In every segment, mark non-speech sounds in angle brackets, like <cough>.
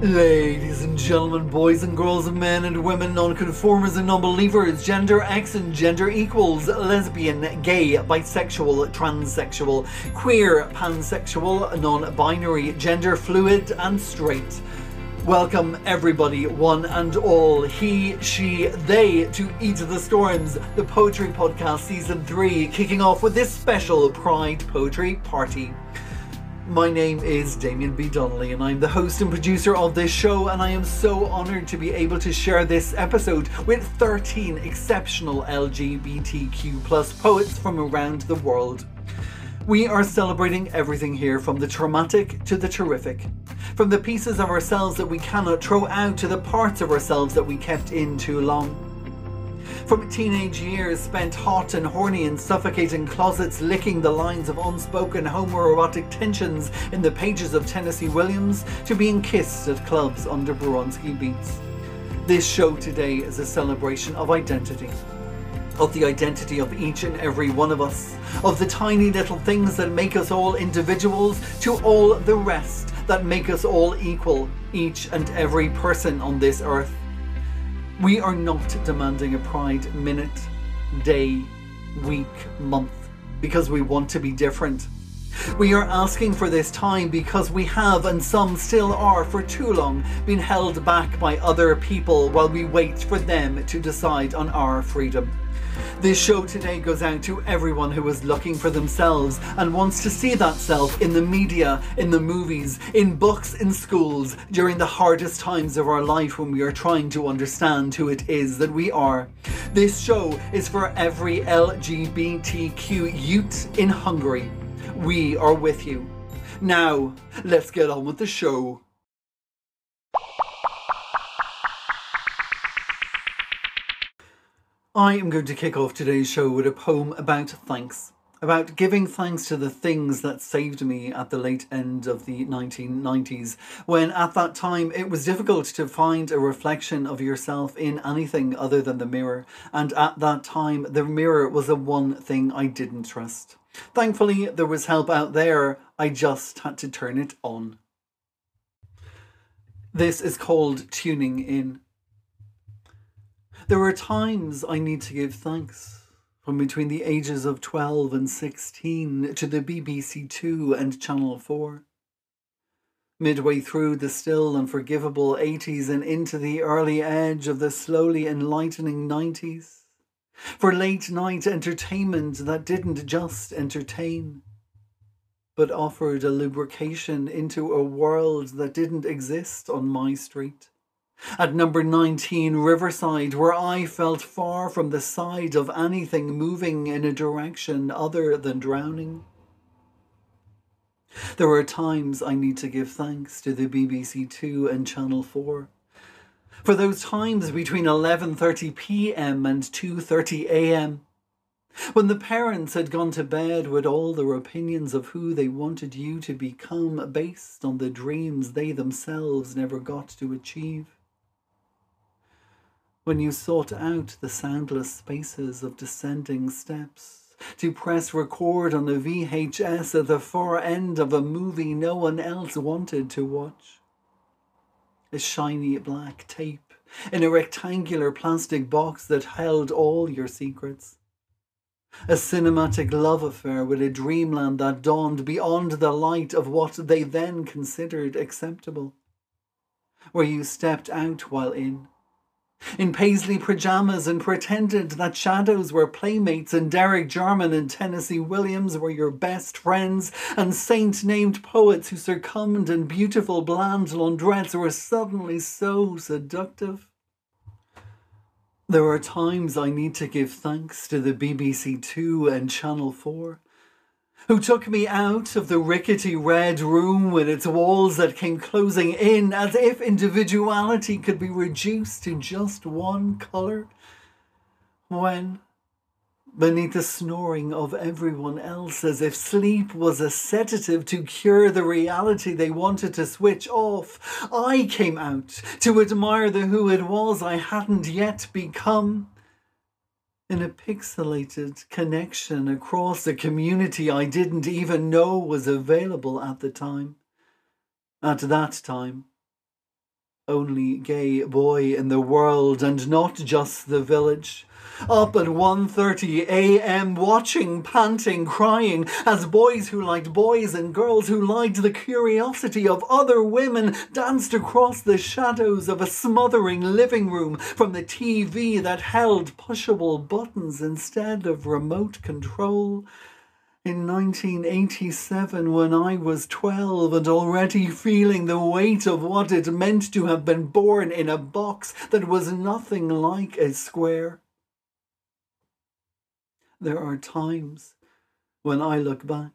Ladies and gentlemen, boys and girls, men and women, non-conformers and non-believers, gender X and gender equals, lesbian, gay, bisexual, transsexual, queer, pansexual, non-binary, gender fluid, and straight. Welcome everybody, one and all, he, she, they, to Eat the Storms, the Poetry Podcast Season 3, kicking off with this special Pride Poetry Party. My name is Damien B. Donnelly, and I'm the host and producer of this show, and I am so honoured to be able to share this episode with 13 exceptional LGBTQ plus poets from around the world. We are celebrating everything here from the traumatic to the terrific. From the pieces of ourselves that we cannot throw out to the parts of ourselves that we kept in too long. From teenage years spent hot and horny in suffocating closets, licking the lines of unspoken homoerotic tensions in the pages of Tennessee Williams, to being kissed at clubs under Bronski beats. This show today is a celebration of identity. Of the identity of each and every one of us, of the tiny little things that make us all individuals, to all the rest that make us all equal, each and every person on this earth. We are not demanding a Pride minute, day, week, month, because we want to be different. We are asking for this time because we have, and some still are for too long, been held back by other people while we wait for them to decide on our freedom. This show today goes out to everyone who is looking for themselves and wants to see that self in the media, in the movies, in books, in schools, during the hardest times of our life when we are trying to understand who it is that we are. This show is for every LGBTQ youth in Hungary. We are with you. Now, let's get on with the show. I am going to kick off today's show with a poem about thanks. About giving thanks to the things that saved me at the late end of the 1990s, when at that time it was difficult to find a reflection of yourself in anything other than the mirror, and at that time the mirror was the one thing I didn't trust. Thankfully, there was help out there, I just had to turn it on. This is called tuning in. There are times I need to give thanks. From between the ages of 12 and 16 to the BBC Two and Channel 4. Midway through the still unforgivable 80s and into the early edge of the slowly enlightening 90s. For late night entertainment that didn't just entertain, but offered a lubrication into a world that didn't exist on my street. At number 19 Riverside, where I felt far from the side of anything moving in a direction other than drowning. There are times I need to give thanks to the BBC Two and Channel 4. For those times between 11:30 p.m. and 2:30 a.m. when the parents had gone to bed with all their opinions of who they wanted you to become based on the dreams they themselves never got to achieve when you sought out the soundless spaces of descending steps, to press record on a VHS at the far end of a movie no one else wanted to watch. A shiny black tape in a rectangular plastic box that held all your secrets. A cinematic love affair with a dreamland that dawned beyond the light of what they then considered acceptable. Where you stepped out while in, in paisley pyjamas and pretended that shadows were playmates and Derek Jarman and Tennessee Williams were your best friends and saint named poets who succumbed and beautiful bland laundrettes were suddenly so seductive. There are times I need to give thanks to the BBC Two and Channel 4 who took me out of the rickety red room with its walls that came closing in as if individuality could be reduced to just one colour. When, beneath the snoring of everyone else, as if sleep was a sedative to cure the reality they wanted to switch off, I came out to admire the who it was I hadn't yet become in a pixelated connection across a community I didn't even know was available at the time. At that time. only gay boy in the world and not just the village up at 1.30 a.m. watching, panting, crying as boys who liked boys and girls who liked the curiosity of other women danced across the shadows of a smothering living room from the TV that held pushable buttons instead of remote control. In 1987, when I was 12 and already feeling the weight of what it meant to have been born in a box that was nothing like a square. There are times when I look back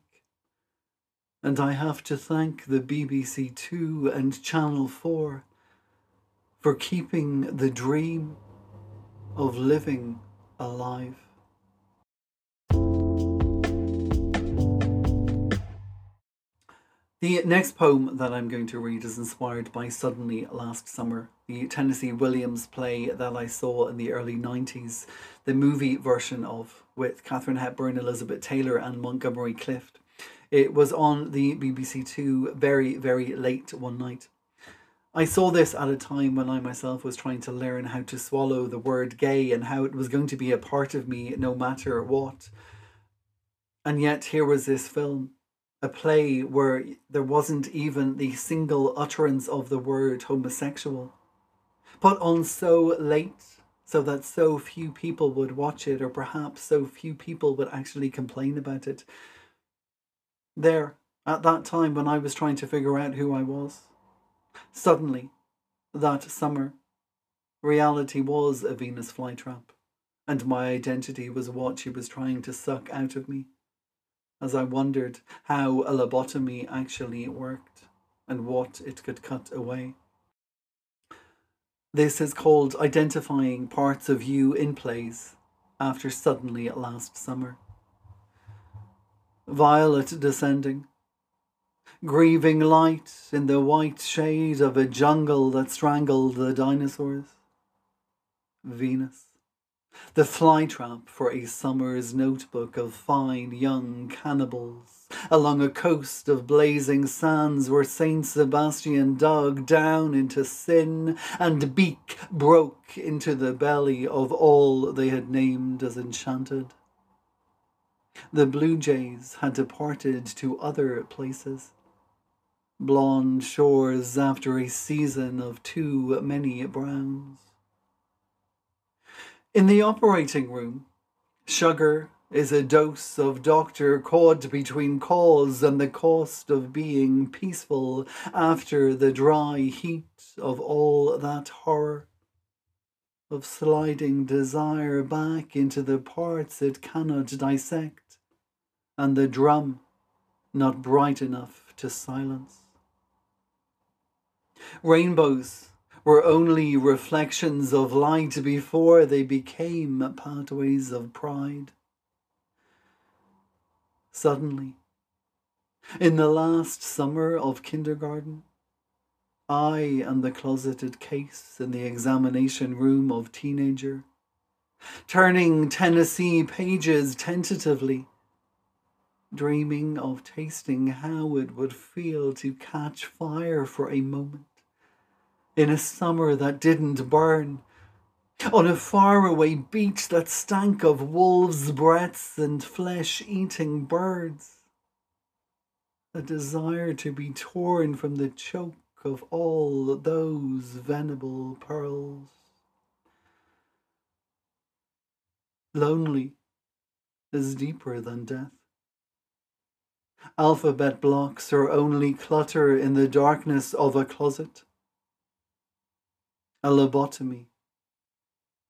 and I have to thank the BBC Two and Channel 4 for keeping the dream of living alive. The next poem that I'm going to read is inspired by Suddenly Last Summer, the Tennessee Williams play that I saw in the early 90s, the movie version of, with Katharine Hepburn, Elizabeth Taylor, and Montgomery Clift. It was on the BBC Two very, very late one night. I saw this at a time when I myself was trying to learn how to swallow the word gay and how it was going to be a part of me no matter what. And yet, here was this film a play where there wasn't even the single utterance of the word homosexual, put on so late so that so few people would watch it, or perhaps so few people would actually complain about it. There, at that time when I was trying to figure out who I was, suddenly, that summer, reality was a Venus flytrap, and my identity was what she was trying to suck out of me as I wondered how a lobotomy actually worked and what it could cut away. This is called identifying parts of you in plays after suddenly last summer. Violet descending, grieving light in the white shade of a jungle that strangled the dinosaurs. Venus the flytrap for a summer's notebook of fine young cannibals along a coast of blazing sands where Saint Sebastian dug down into sin and beak broke into the belly of all they had named as enchanted. The blue jays had departed to other places. Blonde shores after a season of too many browns. In the operating room, sugar is a dose of doctor caught between cause and the cost of being peaceful after the dry heat of all that horror, of sliding desire back into the parts it cannot dissect, and the drum not bright enough to silence. Rainbows were only reflections of light before they became pathways of pride. Suddenly, in the last summer of kindergarten, I am the closeted case in the examination room of teenager, turning Tennessee pages tentatively, dreaming of tasting how it would feel to catch fire for a moment in a summer that didn't burn, on a faraway beach that stank of wolves' breaths and flesh eating birds. A desire to be torn from the choke of all those Venable pearls. Lonely is deeper than death. Alphabet blocks are only clutter in the darkness of a closet. A lobotomy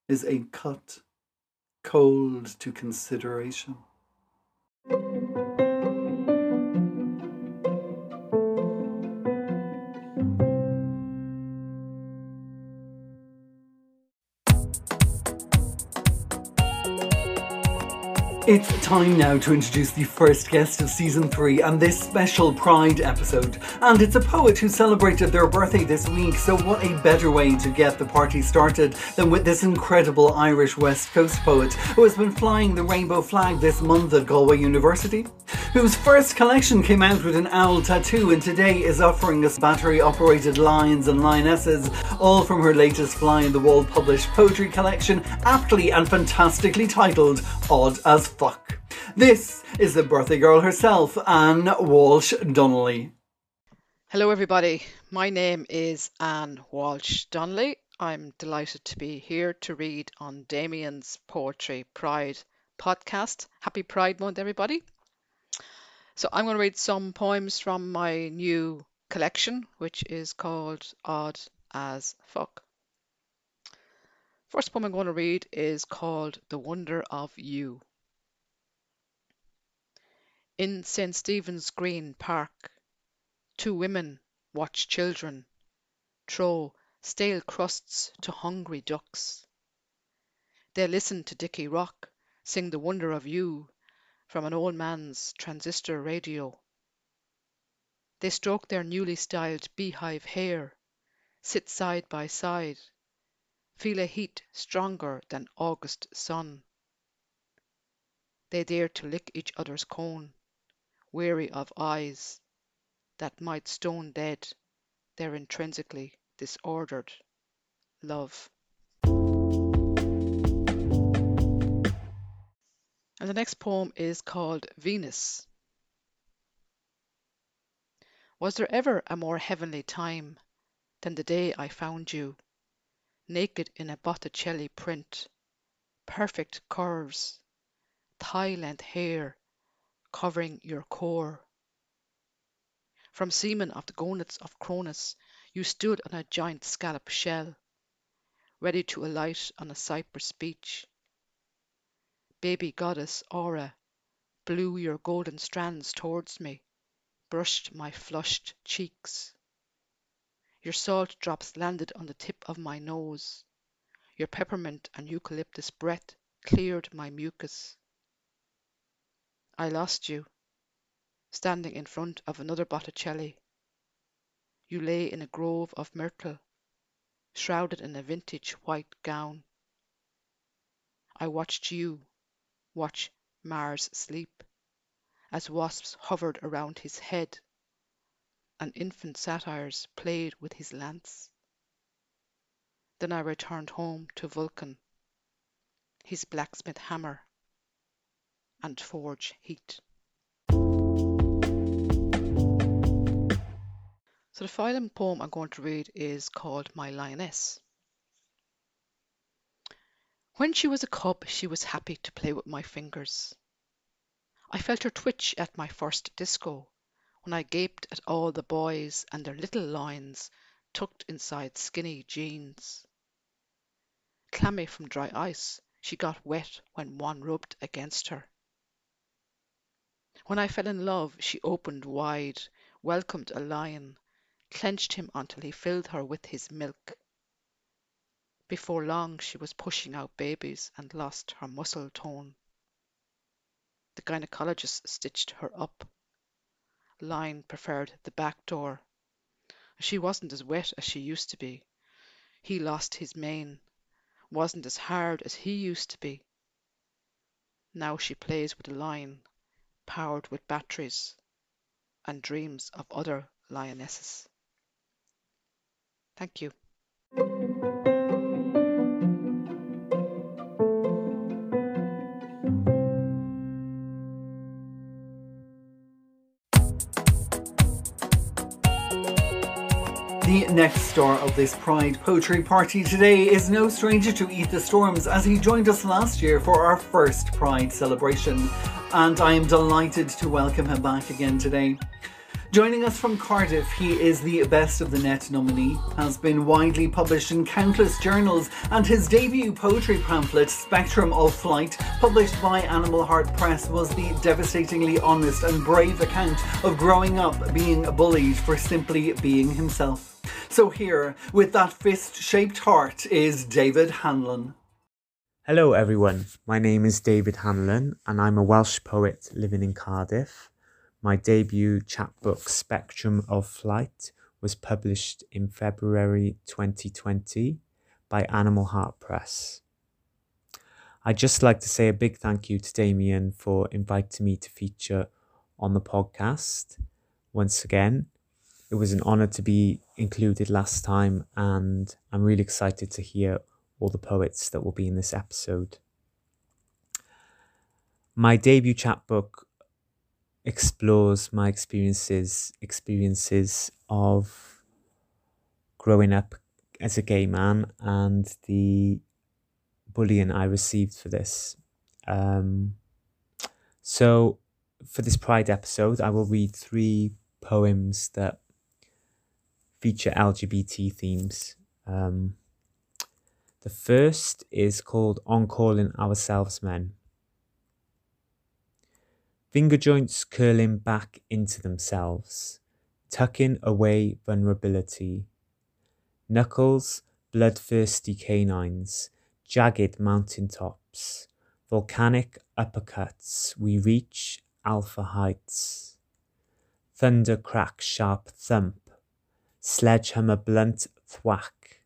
is a cut cold to consideration. It's time now to introduce the first guest of season three and this special Pride episode. And it's a poet who celebrated their birthday this week, so what a better way to get the party started than with this incredible Irish West Coast poet who has been flying the rainbow flag this month at Galway University, whose first collection came out with an owl tattoo and today is offering us battery operated lions and lionesses, all from her latest Fly in the Wall published poetry collection, aptly and fantastically titled Odd as fuck. This is the birthday girl herself, Anne Walsh Donnelly. Hello, everybody. My name is Anne Walsh Donnelly. I'm delighted to be here to read on Damien's Poetry Pride podcast. Happy Pride Month, everybody. So, I'm going to read some poems from my new collection, which is called Odd as Fuck. First poem I'm going to read is called The Wonder of You. In St. Stephen's Green Park, two women watch children throw stale crusts to hungry ducks. They listen to Dickie Rock sing The Wonder of You from an old man's transistor radio. They stroke their newly styled beehive hair, sit side by side, feel a heat stronger than August sun. They dare to lick each other's cone weary of eyes that might stone dead their intrinsically disordered love. And the next poem is called Venus. Was there ever a more heavenly time than the day I found you, naked in a Botticelli print, perfect curves, thigh length hair covering your core. From semen of the gonads of Cronus, you stood on a giant scallop shell, ready to alight on a cypress beach. Baby goddess Aura blew your golden strands towards me, brushed my flushed cheeks. Your salt drops landed on the tip of my nose. Your peppermint and eucalyptus breath cleared my mucus. I lost you, standing in front of another Botticelli. You lay in a grove of myrtle, shrouded in a vintage white gown. I watched you watch Mars sleep, as wasps hovered around his head, and infant satyrs played with his lance. Then I returned home to Vulcan, his blacksmith hammer and forge heat. So the final poem I'm going to read is called My Lioness. When she was a cub, she was happy to play with my fingers. I felt her twitch at my first disco, when I gaped at all the boys and their little loins tucked inside skinny jeans. Clammy from dry ice, she got wet when one rubbed against her. When I fell in love, she opened wide, welcomed a lion, clenched him until he filled her with his milk. Before long, she was pushing out babies and lost her muscle tone. The gynecologist stitched her up. Lion preferred the back door. She wasn't as wet as she used to be. He lost his mane, wasn't as hard as he used to be. Now she plays with a lion powered with batteries, and dreams of other lionesses. Thank you. The next star of this Pride Poetry Party today is no stranger to Eat the Storms as he joined us last year for our first Pride celebration and I am delighted to welcome him back again today. Joining us from Cardiff, he is the Best of the Net nominee, has been widely published in countless journals, and his debut poetry pamphlet, Spectrum of Flight, published by Animal Heart Press, was the devastatingly honest and brave account of growing up being bullied for simply being himself. So, here, with that fist shaped heart, is David Hanlon. Hello, everyone. My name is David Hanlon, and I'm a Welsh poet living in Cardiff. My debut chapbook, Spectrum of Flight, was published in February 2020 by Animal Heart Press. I'd just like to say a big thank you to Damien for inviting me to feature on the podcast. Once again, it was an honor to be included last time, and I'm really excited to hear all the poets that will be in this episode. My debut chapbook explores my experiences experiences of growing up as a gay man and the bullying I received for this. Um, so, for this Pride episode, I will read three poems that feature LGBT themes. Um, the first is called On Calling Ourselves Men. Finger joints curling back into themselves, tucking away vulnerability. Knuckles, bloodthirsty canines, jagged mountain tops, volcanic uppercuts, we reach alpha heights. Thunder crack sharp thump, sledgehammer blunt thwack.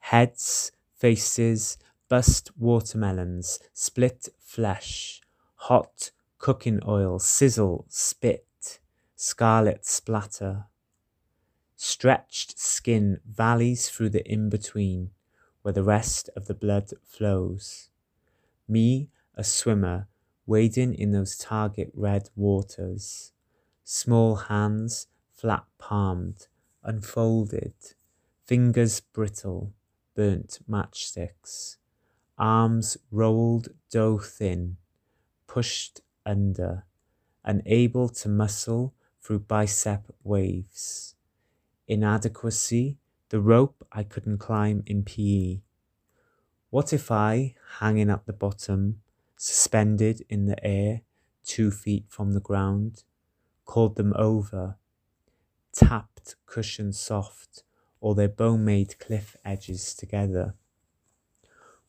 Heads faces, bust watermelons, split flesh, hot cooking oil, sizzle, spit, scarlet splatter. Stretched skin valleys through the in between, where the rest of the blood flows. Me, a swimmer, wading in those target red waters. Small hands, flat palmed, unfolded, fingers brittle burnt matchsticks, arms rolled dough thin, pushed under, unable to muscle through bicep waves. Inadequacy, the rope I couldn't climb in PE. What if I, hanging at the bottom, suspended in the air, two feet from the ground, called them over, tapped cushion soft, or their bone made cliff edges together.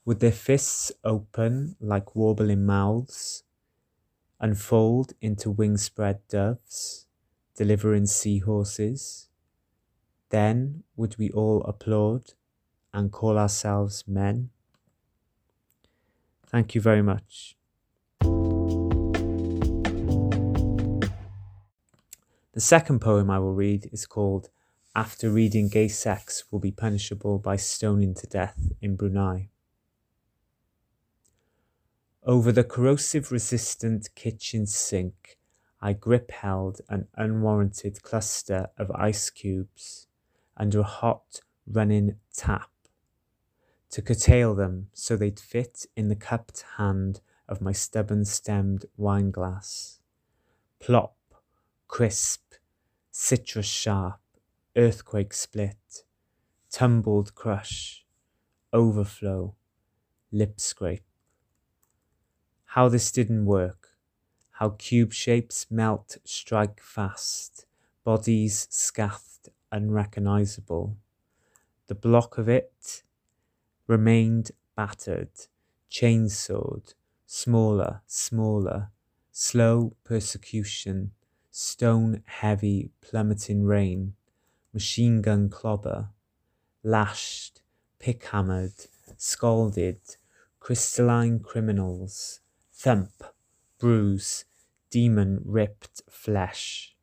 Would their fists open like warbling mouths, unfold into wing spread doves, delivering seahorses? Then would we all applaud and call ourselves men? Thank you very much. The second poem I will read is called after reading gay sex will be punishable by stoning to death in Brunei. Over the corrosive resistant kitchen sink, I grip held an unwarranted cluster of ice cubes under a hot running tap to curtail them so they'd fit in the cupped hand of my stubborn stemmed wine glass. Plop, crisp, citrus sharp, earthquake split, tumbled crush, overflow, lip scrape. How this didn't work, how cube shapes melt, strike fast, bodies scathed, unrecognizable. The block of it remained battered, chainsawed, smaller, smaller, slow persecution, stone heavy plummeting rain machine gun clobber, lashed, pick hammered, scalded, crystalline criminals, thump, bruise, demon ripped flesh.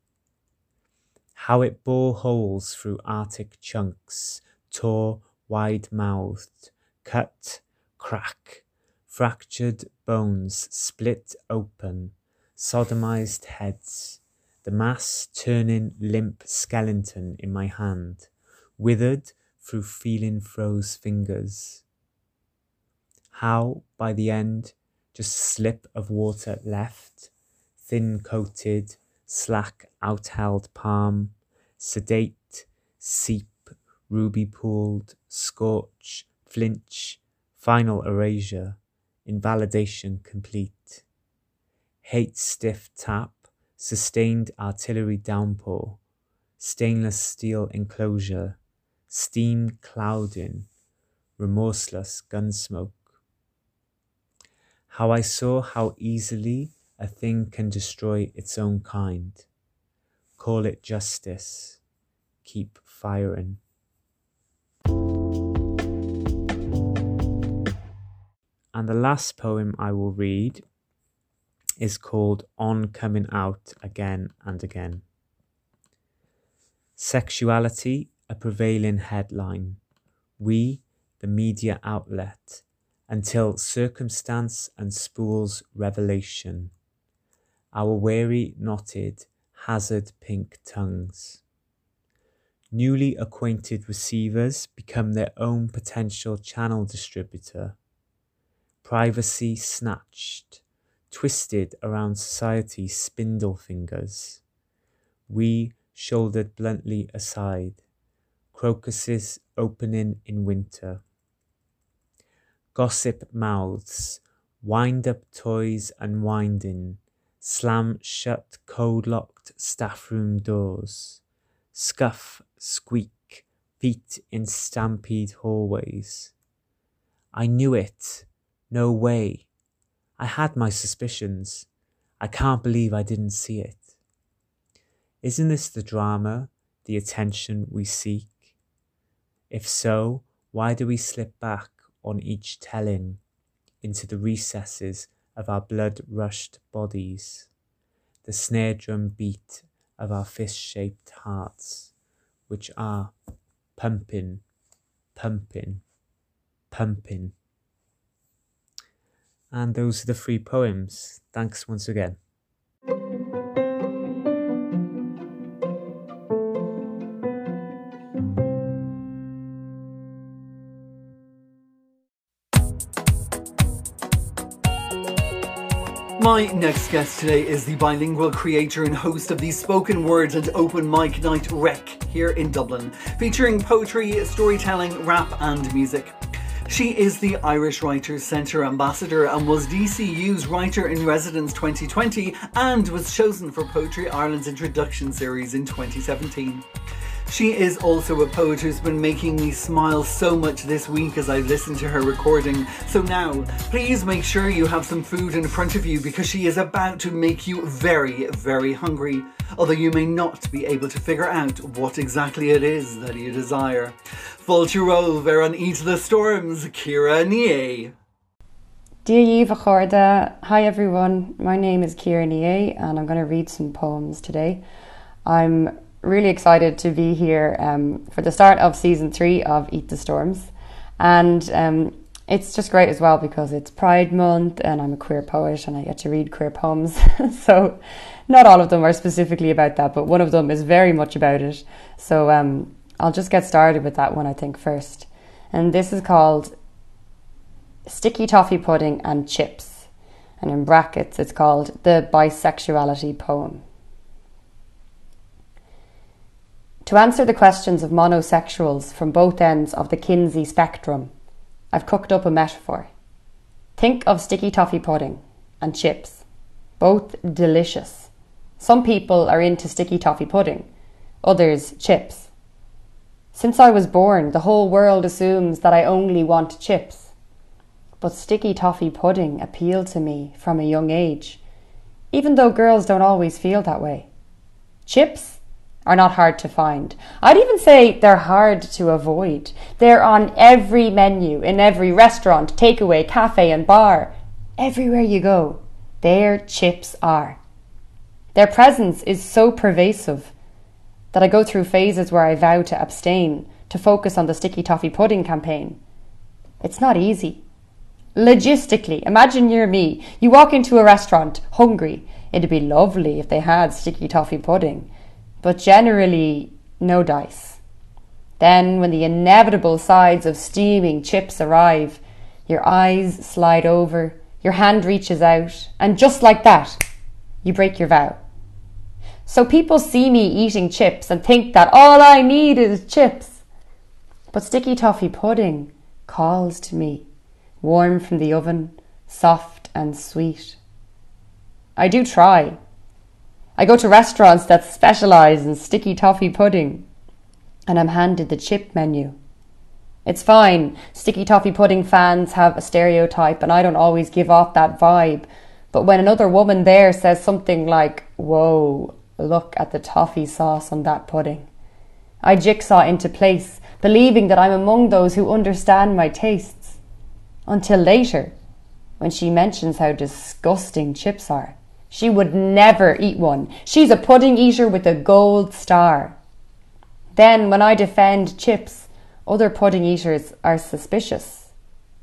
How it bore holes through arctic chunks, tore wide mouthed, cut, crack, fractured bones split open, sodomized heads, the mass turning limp skeleton in my hand, withered through feeling froze fingers. How, by the end, just a slip of water left, thin coated, slack outheld palm, sedate, seep, ruby pooled, scorch, flinch, final erasure, invalidation complete. Hate stiff tap, sustained artillery downpour, stainless steel enclosure, steam clouding, remorseless gun smoke. how I saw how easily a thing can destroy its own kind. Call it justice. Keep firing. And the last poem I will read is called On Coming Out Again and Again. Sexuality, a prevailing headline. We, the media outlet, until circumstance and spool's revelation. Our weary, knotted, hazard pink tongues. Newly acquainted receivers become their own potential channel distributor. Privacy snatched, twisted around society's spindle fingers. We shouldered bluntly aside, crocuses opening in winter. Gossip mouths, wind up toys unwinding, slam shut cold locked staff room doors, scuff, squeak, feet in stampede hallways. I knew it. No way. I had my suspicions. I can't believe I didn't see it. Isn't this the drama, the attention we seek? If so, why do we slip back on each telling into the recesses of our blood rushed bodies, the snare drum beat of our fist shaped hearts, which are pumping, pumping, pumping? And those are the three poems. Thanks once again. My next guest today is the bilingual creator and host of the Spoken Word and Open Mic Night REIC here in Dublin, featuring poetry, storytelling, rap, and music. She is the Irish Writers Centre Ambassador and was DCU's Writer in Residence 2020 and was chosen for Poetry Ireland's introduction series in 2017. She is also a poet who's been making me smile so much this week as I listen to her recording. So now, please make sure you have some food in front of you because she is about to make you very, very hungry. Although you may not be able to figure out what exactly it is that you desire. Full to roll, ver on Eat the Storms, Ciara Ní É. Dear Yiva hi everyone. My name is Ciara Ní É and I'm going to read some poems today. I'm really excited to be here um, for the start of season three of Eat the Storms. And um, it's just great as well because it's Pride Month and I'm a queer poet and I get to read queer poems. <laughs> so, not all of them are specifically about that, but one of them is very much about it. So, um, I'll just get started with that one, I think, first. And this is called Sticky Toffee Pudding and Chips. And in brackets, it's called The Bisexuality Poem. To answer the questions of monosexuals from both ends of the Kinsey spectrum, I've cooked up a metaphor. Think of sticky toffee pudding and chips, both delicious. Some people are into sticky toffee pudding, others chips. Since I was born, the whole world assumes that I only want chips. But sticky toffee pudding appealed to me from a young age, even though girls don't always feel that way. Chips are not hard to find. I'd even say they're hard to avoid. They're on every menu, in every restaurant, takeaway, cafe, and bar. Everywhere you go, their chips are. Their presence is so pervasive that I go through phases where I vow to abstain, to focus on the sticky toffee pudding campaign. It's not easy. Logistically, imagine you're me. You walk into a restaurant, hungry. It'd be lovely if they had sticky toffee pudding but generally no dice. Then, when the inevitable sides of steaming chips arrive, your eyes slide over, your hand reaches out, and just like that, you break your vow. So people see me eating chips and think that all I need is chips. But sticky toffee pudding calls to me, warm from the oven, soft and sweet. I do try, I go to restaurants that specialise in sticky toffee pudding and I'm handed the chip menu. It's fine. Sticky Toffee Pudding fans have a stereotype, and I don't always give off that vibe. But when another woman there says something like, Whoa, look at the toffee sauce on that pudding, I jigsaw into place, believing that I'm among those who understand my tastes. Until later, when she mentions how disgusting chips are. She would never eat one. She's a pudding eater with a gold star. Then, when I defend chips, other pudding eaters are suspicious.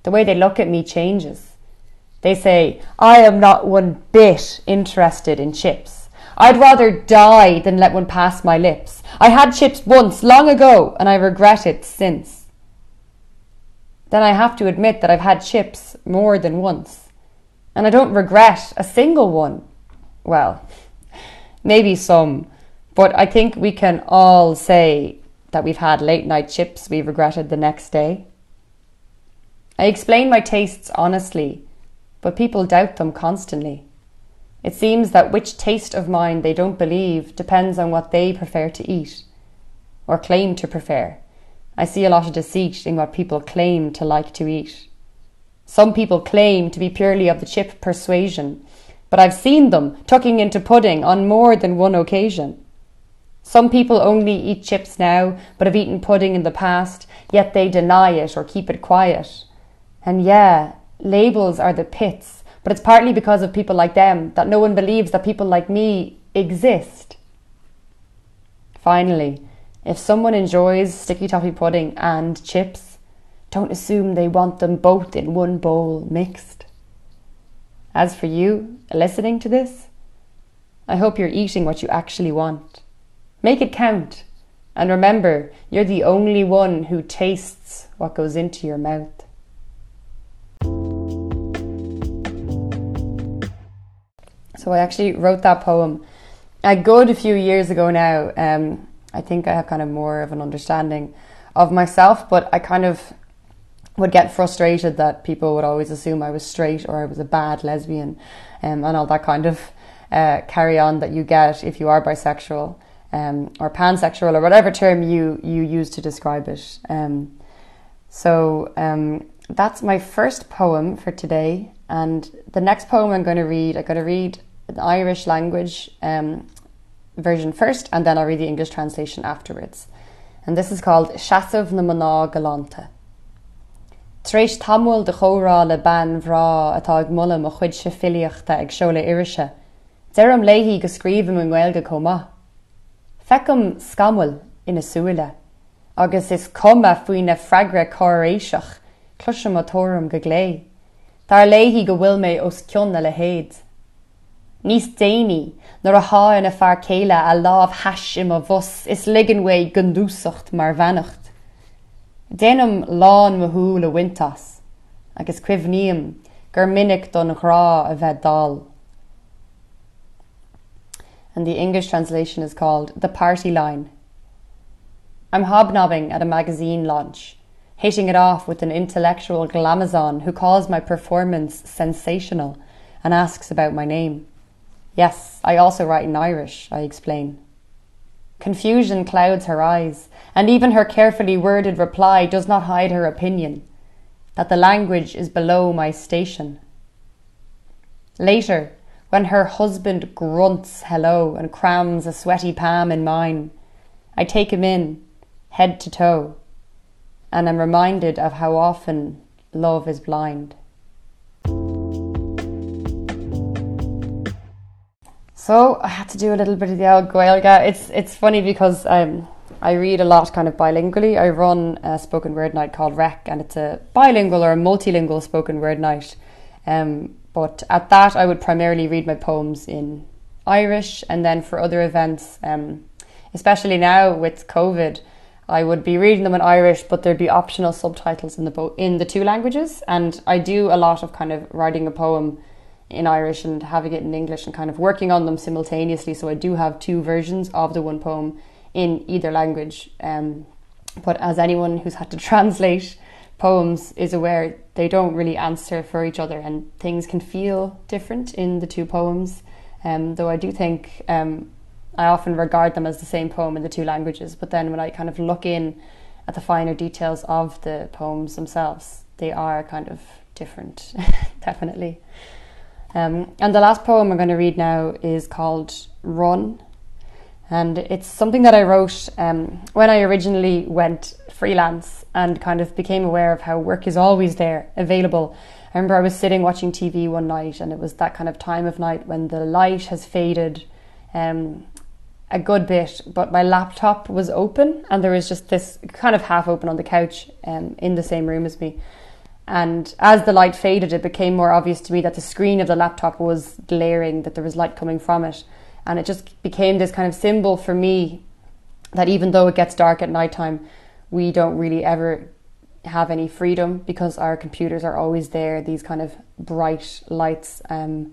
The way they look at me changes. They say, I am not one bit interested in chips. I'd rather die than let one pass my lips. I had chips once, long ago, and I regret it since. Then I have to admit that I've had chips more than once. And I don't regret a single one. Well, maybe some, but I think we can all say that we've had late night chips we regretted the next day. I explain my tastes honestly, but people doubt them constantly. It seems that which taste of mine they don't believe depends on what they prefer to eat, or claim to prefer. I see a lot of deceit in what people claim to like to eat. Some people claim to be purely of the chip persuasion, but I've seen them tucking into pudding on more than one occasion. Some people only eat chips now, but have eaten pudding in the past, yet they deny it or keep it quiet. And yeah, labels are the pits, but it's partly because of people like them that no one believes that people like me exist. Finally, if someone enjoys sticky toffee pudding and chips, don't assume they want them both in one bowl mixed. As for you, listening to this, I hope you're eating what you actually want. Make it count. And remember, you're the only one who tastes what goes into your mouth. So I actually wrote that poem a good few years ago now. Um, I think I have kind of more of an understanding of myself, but I kind of would get frustrated that people would always assume I was straight or I was a bad lesbian um, and all that kind of uh, carry on that you get if you are bisexual um, or pansexual or whatever term you, you use to describe it. Um, so um, that's my first poem for today. And the next poem I'm going to read, I'm going to read the Irish language um, version first and then I'll read the English translation afterwards. And this is called Shasav na Galanta. Trééis tamhfuil de chórá le ban bhrá atá ag mulla a chuid se filiochta ag seola irise, Deir am léhí go scríbm an ghilga comá. Fecham scamhfuil ina suúile, agus is cuma faoine freigra choéiseach cluise motórum go lé, Dar léhí go bhfuil mé os cionna le héad. Níos déine nar a háin a fear céile a láb heis im a bhos is liganfu gandúsacht mar bhenacht. Déanam lán le wintas, agus cuimhníam gur don rá a bheith. And the English translation is called The Party Line. I'm hobnobbing at a magazine launch, hitting it off with an intellectual glamazon who calls my performance sensational and asks about my name. Yes, I also write in Irish, I explain. Confusion clouds her eyes, and even her carefully worded reply does not hide her opinion that the language is below my station. Later, when her husband grunts hello and crams a sweaty palm in mine, I take him in, head to toe, and am reminded of how often love is blind. So I had to do a little bit of the old Gaeilge. It's it's funny because um, I read a lot kind of bilingually. I run a spoken word night called REIC, and it's a bilingual or a multilingual spoken word night. Um, but at that, I would primarily read my poems in Irish, and then for other events, um, especially now with COVID, I would be reading them in Irish, but there'd be optional subtitles in the bo- in the two languages. And I do a lot of kind of writing a poem in Irish and having it in English and kind of working on them simultaneously. So I do have two versions of the one poem in either language. Um, but as anyone who's had to <laughs> translate poems is aware, they don't really answer for each other and things can feel different in the two poems. Um, though I do think um, I often regard them as the same poem in the two languages. But then when I kind of look in at the finer details of the poems themselves. They are kind of different, <laughs> definitely. Um, and the last poem I'm going to read now is called Run. And it's something that I wrote um, when I originally went freelance and kind of became aware of how work is always there, available. I remember I was sitting watching TV one night and it was that kind of time of night when the light has faded um, a good bit, but my laptop was open and there was just this kind of half open on the couch um, in the same room as me. And as the light faded, it became more obvious to me that the screen of the laptop was glaring, that there was light coming from it. And it just became this kind of symbol for me that even though it gets dark at nighttime, we don't really ever have any freedom because our computers are always there, these kind of bright lights um,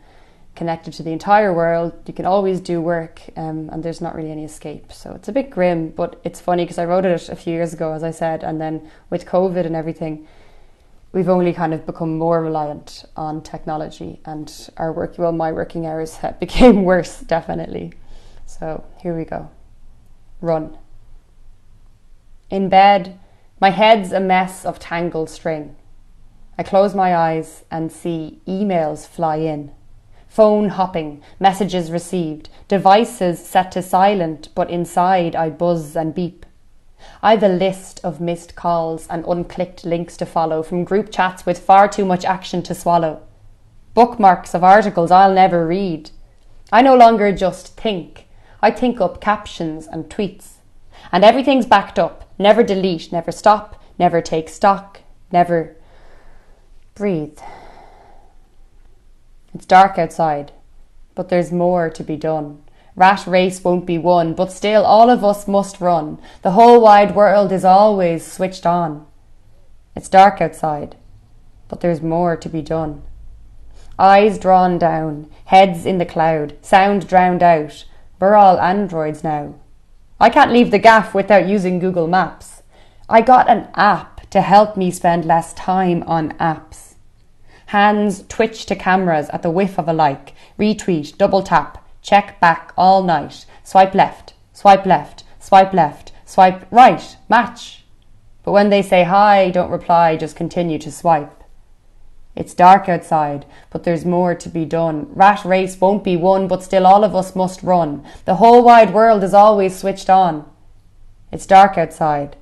connected to the entire world. You can always do work um, and there's not really any escape. So it's a bit grim, but it's funny because I wrote it a few years ago, as I said, and then with COVID and everything, we've only kind of become more reliant on technology and our work well my working hours have <laughs> became worse definitely. So here we go. Run. In bed my head's a mess of tangled string. I close my eyes and see emails fly in. Phone hopping messages received devices set to silent but inside i buzz and beep I've a list of missed calls and unclicked links to follow from group chats with far too much action to swallow. Bookmarks of articles I'll never read. I no longer just think, I think up captions and tweets. And everything's backed up. Never delete, never stop, never take stock, never breathe. It's dark outside, but there's more to be done. Rat race won't be won, but still all of us must run. The whole wide world is always switched on. It's dark outside, but there's more to be done. Eyes drawn down, heads in the cloud, sound drowned out. We're all androids now. I can't leave the gaff without using Google Maps. I got an app to help me spend less time on apps. Hands twitch to cameras at the whiff of a like, retweet, double tap, check back all night, swipe left, swipe left, swipe left, swipe right, match. But when they say hi, don't reply, just continue to swipe. It's dark outside, but there's more to be done. Rat race won't be won, but still all of us must run. The whole wide world is always switched on. It's dark outside,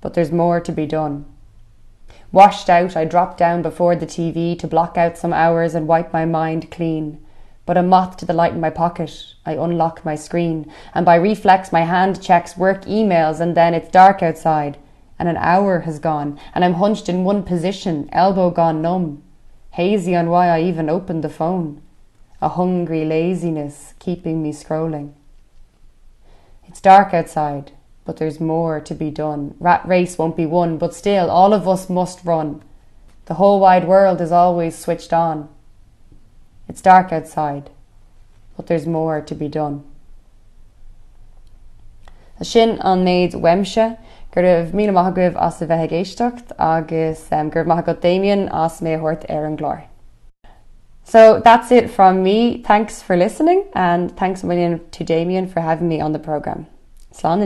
but there's more to be done. Washed out, I drop down before the TV to block out some hours and wipe my mind clean but a moth to the light in my pocket. I unlock my screen, and by reflex, my hand checks work emails, and then it's dark outside, and an hour has gone, and I'm hunched in one position, elbow gone numb, hazy on why I even opened the phone. A hungry laziness keeping me scrolling. It's dark outside, but there's more to be done. Rat race won't be won, but still, all of us must run. The whole wide world is always switched on. It's dark outside, but there's more to be done. A sin an méid weimse gur raibh mí maithagah as bheitthe géistecht agus um, gur daimon as mé thuirt ar. So that's it from me. Thanks for listening and thanks a million to Damien for having me on the programme. Slán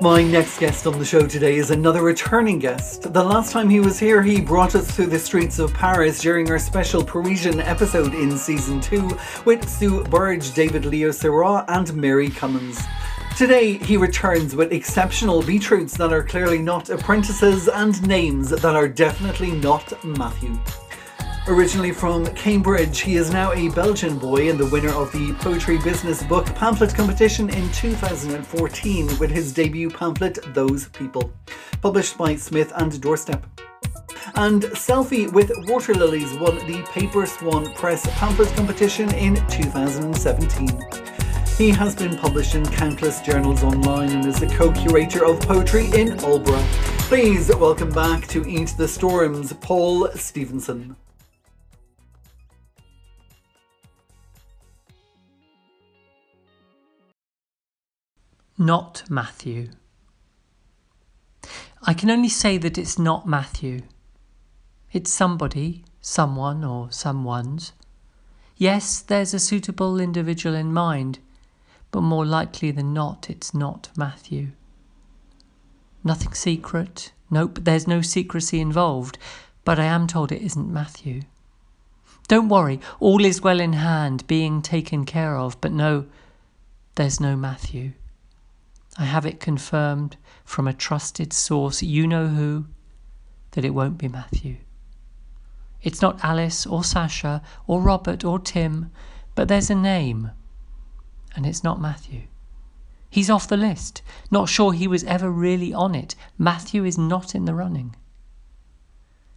My next guest on the show today is another returning guest. The last time he was here, he brought us through the streets of Paris during our special Parisian episode in season 2 with Sue Burge, David Leo Seurat, and Mary Cummins. Today, he returns with exceptional beetroots that are clearly not apprentices and names that are definitely not Matthew. Originally from Cambridge, he is now a Belgian boy and the winner of the Poetry Business Book Pamphlet Competition in 2014 with his debut pamphlet Those People, published by Smith and Doorstop. And Selfie with Water Lilies won the Paper Swan Press Pamphlet Competition in 2017. He has been published in countless journals online and is the co-curator of poetry in Aldeburgh. Please welcome back to Eat the Storms, Paul Stephenson. Not Matthew. I can only say that it's not Matthew. It's somebody, someone, or someone's. Yes, there's a suitable individual in mind, but more likely than not, it's not Matthew. Nothing secret. Nope, there's no secrecy involved, but I am told it isn't Matthew. Don't worry, all is well in hand, being taken care of, but no, there's no Matthew. I have it confirmed from a trusted source, you know who, that it won't be Matthew. It's not Alice or Sasha or Robert or Tim, but there's a name, and it's not Matthew. He's off the list. Not sure he was ever really on it. Matthew is not in the running.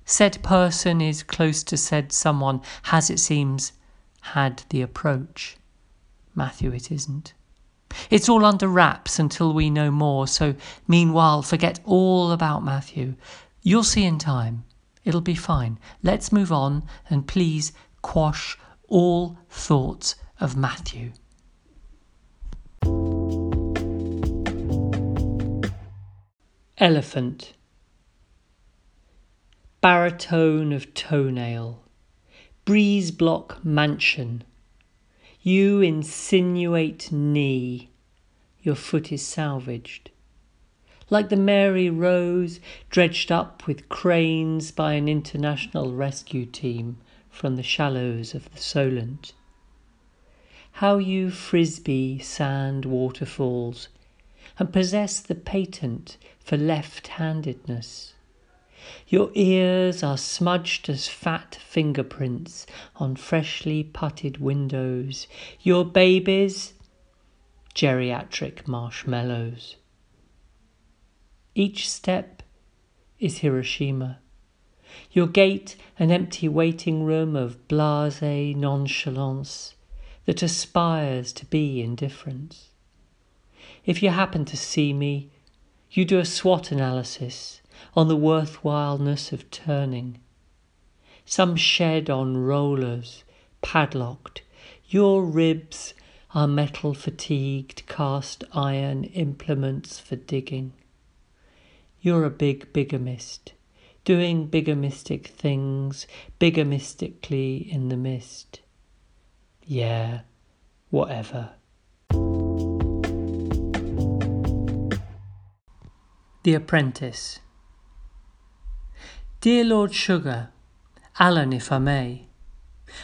Said person is close to said someone, has, it seems, had the approach. Matthew, it isn't. It's all under wraps until we know more, so meanwhile, forget all about Matthew. You'll see in time. It'll be fine. Let's move on and please quash all thoughts of Matthew. Elephant Baritone of toenail Breeze block mansion You insinuate knee Your foot is salvaged like the Mary Rose, dredged up with cranes by an international rescue team from the shallows of the Solent. How you frisbee sand waterfalls and possess the patent for left handedness. Your ears are smudged as fat fingerprints on freshly putted windows. Your babies, geriatric marshmallows. Each step is Hiroshima. Your gate, an empty waiting room of blase nonchalance that aspires to be indifference. If you happen to see me, you do a SWOT analysis on the worthwhileness of turning. Some shed on rollers, padlocked, your ribs are metal fatigued cast iron implements for digging. You're a big bigamist, doing bigamistic things, bigamistically in the mist. Yeah, whatever. The Apprentice. Dear Lord Sugar, Alan, if I may,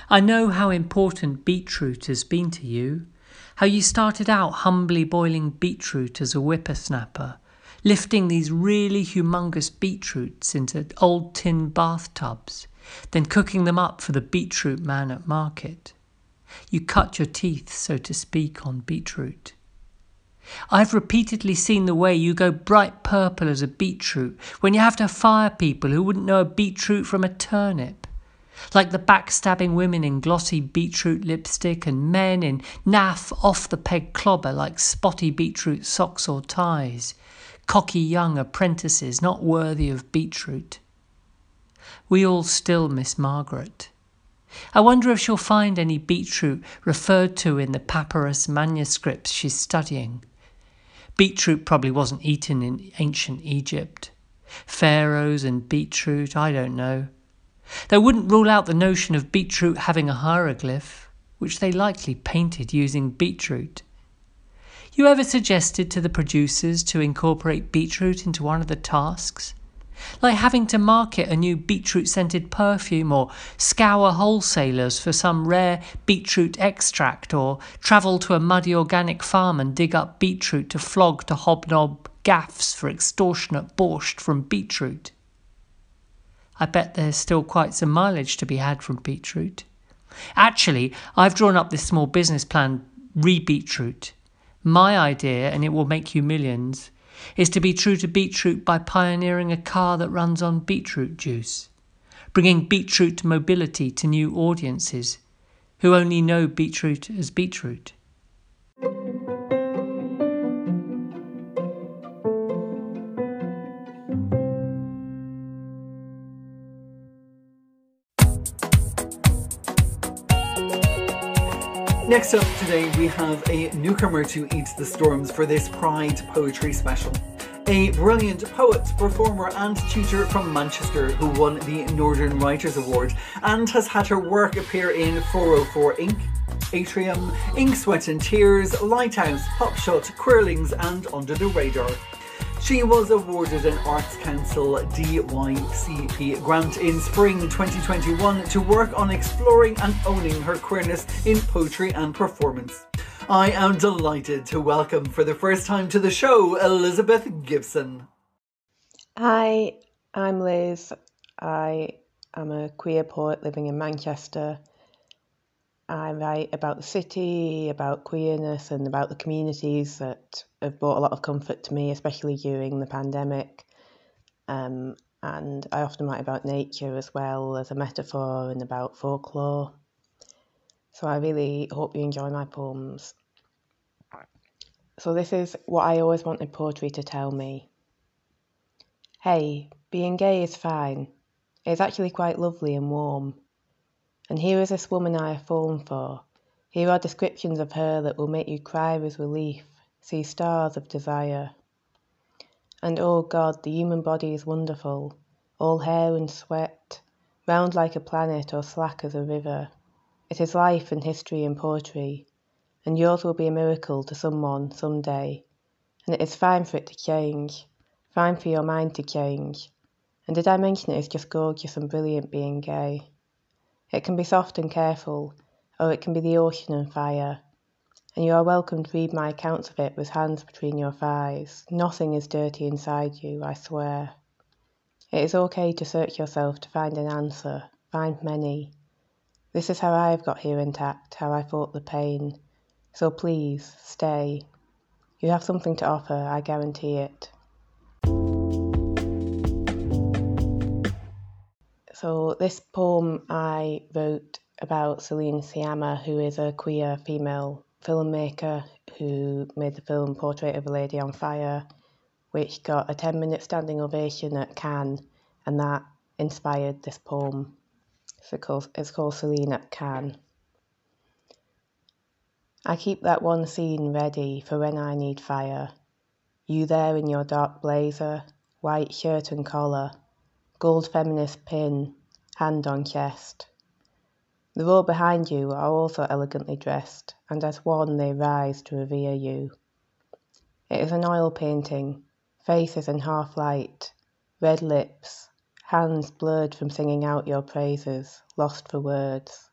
I know how important beetroot has been to you, how you started out humbly boiling beetroot as a whippersnapper lifting these really humongous beetroots into old tin bathtubs, then cooking them up for the beetroot man at market. You cut your teeth, so to speak, on beetroot. I've repeatedly seen the way you go bright purple as a beetroot when you have to fire people who wouldn't know a beetroot from a turnip. Like the backstabbing women in glossy beetroot lipstick and men in naff off the peg clobber like spotty beetroot socks or ties cocky young apprentices not worthy of beetroot. We all still miss Margaret. I wonder if she'll find any beetroot referred to in the papyrus manuscripts she's studying. Beetroot probably wasn't eaten in ancient Egypt. Pharaohs and beetroot, I don't know. They wouldn't rule out the notion of beetroot having a hieroglyph, which they likely painted using beetroot. You ever suggested to the producers to incorporate beetroot into one of the tasks? Like having to market a new beetroot scented perfume or scour wholesalers for some rare beetroot extract or travel to a muddy organic farm and dig up beetroot to flog to hobnob gaffs for extortionate borscht from beetroot. I bet there's still quite some mileage to be had from beetroot. Actually, I've drawn up this small business plan re beetroot my idea, and it will make you millions, is to be true to beetroot by pioneering a car that runs on beetroot juice, bringing beetroot mobility to new audiences who only know beetroot as beetroot. Next up today, we have a newcomer to Eat the Storms for this Pride Poetry Special. a brilliant poet, performer, and tutor from Manchester who won the Northern Writers Award and has had her work appear in 404 Ink, Atrium, Ink, Sweat and Tears, Lighthouse, Pop Shot, Queerlings, and Under the Radar. She was awarded an Arts Council DYCP grant in spring 2021 to work on exploring and owning her queerness in poetry and performance. I am delighted to welcome for the first time to the show Elizabeth Gibson. Hi, I'm Liz. I am a queer poet living in Manchester. I write about the city, about queerness, and about the communities that have brought a lot of comfort to me, especially during the pandemic. Um, and I often write about nature as well as a metaphor and about folklore. So I really hope you enjoy my poems. So this is what I always wanted poetry to tell me. Hey, being gay is fine. It's actually quite lovely and warm. And here is this woman I have fallen for. Here are descriptions of her that will make you cry with relief, see stars of desire. And oh God, the human body is wonderful, all hair and sweat, round like a planet or slack as a river. It is life and history and poetry, and yours will be a miracle to someone some day. And it is fine for it to change, fine for your mind to change. And did I mention it is just gorgeous and brilliant being gay? It can be soft and careful, or it can be the ocean and fire. And you are welcome to read my accounts of it with hands between your thighs. Nothing is dirty inside you, I swear. It is okay to search yourself to find an answer, find many, this is how I have got here intact, how I fought the pain. So please, stay. You have something to offer, I guarantee it. So, this poem I wrote about Celine Sciamma, who is a queer female filmmaker who made the film Portrait of a Lady on Fire, which got a 10 minute standing ovation at Cannes, and that inspired this poem. It's called, it's called Celine at Cannes. I keep that one scene ready for when I need fire. You there in your dark blazer, white shirt and collar, gold feminist pin, hand on chest. The row behind you are also elegantly dressed, and as one they rise to revere you. It is an oil painting, faces in half light, red lips, hands blurred from singing out your praises, lost for words.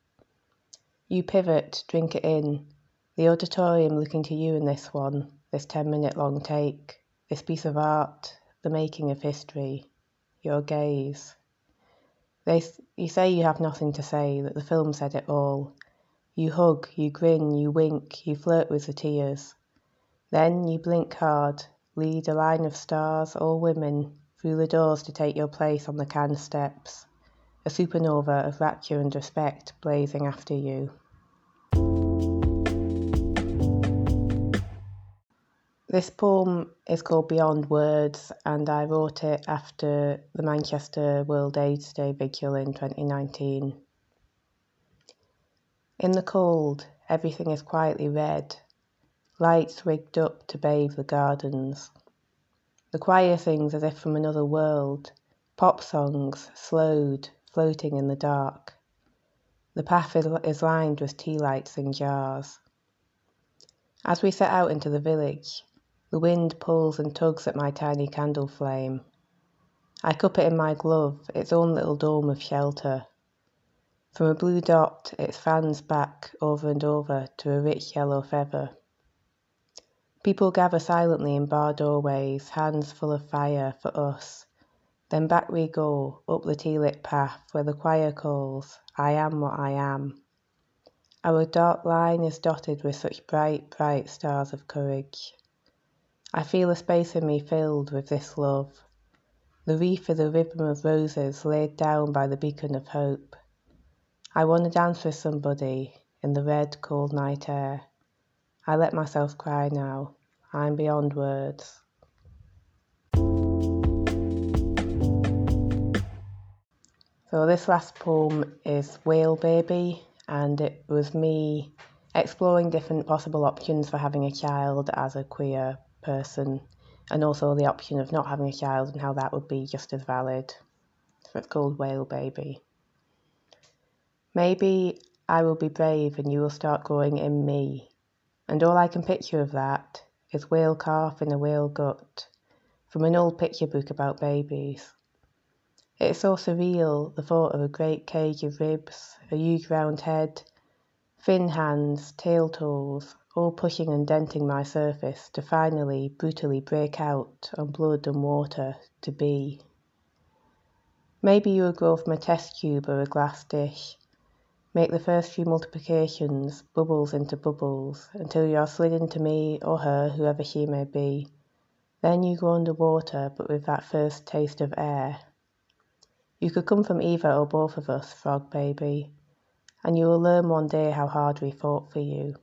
You pivot, drink it in, the auditorium looking to you in this one, this 10 minute long take, this piece of art, the making of history, your gaze. They, you say you have nothing to say, that the film said it all. You hug, you grin, you wink, you flirt with the tears. Then you blink hard, lead a line of stars, all women, through the doors to take your place on the Cannes steps, a supernova of rapture and respect blazing after you. This poem is called Beyond Words, and I wrote it after the Manchester World AIDS Day vigil in 2019. In the cold, everything is quietly red, lights rigged up to bathe the gardens. The choir sings as if from another world, pop songs, slowed, floating in the dark. The path is lined with tea lights in jars. As we set out into the village, the wind pulls and tugs at my tiny candle flame. I cup it in my glove, its own little dome of shelter. From a blue dot, it fans back over and over to a rich yellow feather. People gather silently in bar doorways, hands full of fire for us. Then back we go, up the tea lit path where the choir calls, I am what I am. Our dark line is dotted with such bright, bright stars of courage. I feel a space in me filled with this love. The wreath is a ribbon of roses laid down by the beacon of hope. I want to dance with somebody in the red, cold night air. I let myself cry now. I'm beyond words. So, this last poem is Whale Baby, and it was me exploring different possible options for having a child as a queer person. and also the option of not having a child and how that would be just as valid. So it's called Whale Baby. Maybe I will be brave and you will start growing in me. And all I can picture of that is whale calf in a whale gut from an old picture book about babies. It is so surreal, the thought of a great cage of ribs, a huge round head, thin hands, tail tools, all pushing and denting my surface to finally brutally break out on blood and water to be. Maybe you will grow from a test tube or a glass dish, Make the first few multiplications bubbles into bubbles until you are slid into me or her, whoever she may be. Then you go under water, but with that first taste of air. You could come from either or both of us, frog baby, and you will learn one day how hard we fought for you.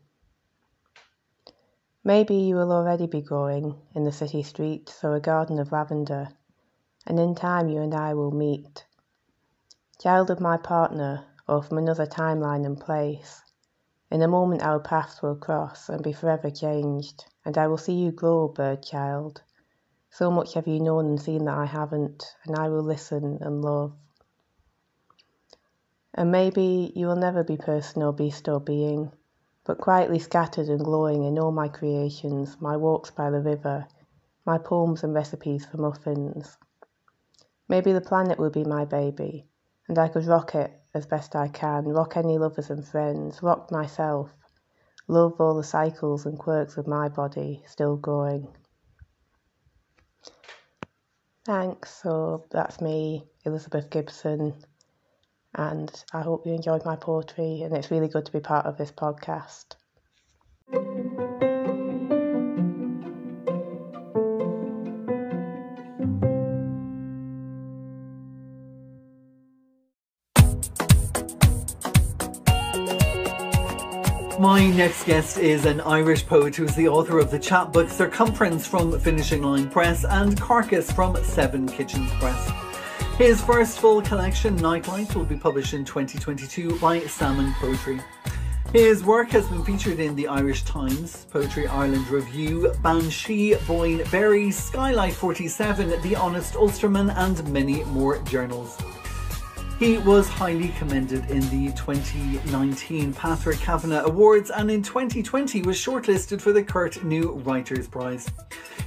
Maybe you will already be growing in the city streets or a garden of lavender, and in time you and I will meet. Child of my partner, or from another timeline and place. In a moment our paths will cross and be forever changed, and I will see you grow, bird child. So much have you known and seen that I haven't, and I will listen and love. And maybe you will never be person or beast or being, but quietly scattered and glowing in all my creations, my walks by the river, my poems and recipes for muffins. Maybe the planet will be my baby, and I could rock it as best I can, rock any lovers and friends, rock myself, love all the cycles and quirks of my body still going. Thanks. So that's me, Elizabeth Gibson, and I hope you enjoyed my poetry, and it's really good to be part of this podcast. My next guest is an Irish poet who's the author of the chapbook Circumference from Finishing Line Press and Carcass from Seven Kitchens Press. His first full collection, Nightlight, will be published in 2022 by Salmon Poetry. His work has been featured in the Irish Times, Poetry Ireland Review, Banshee, Boyne Berry, Skylight 47, The Honest Ulsterman, and many more journals. He was highly commended in the 2019 Patrick Kavanagh Awards and in 2020 was shortlisted for the Cúirt New Writers Prize.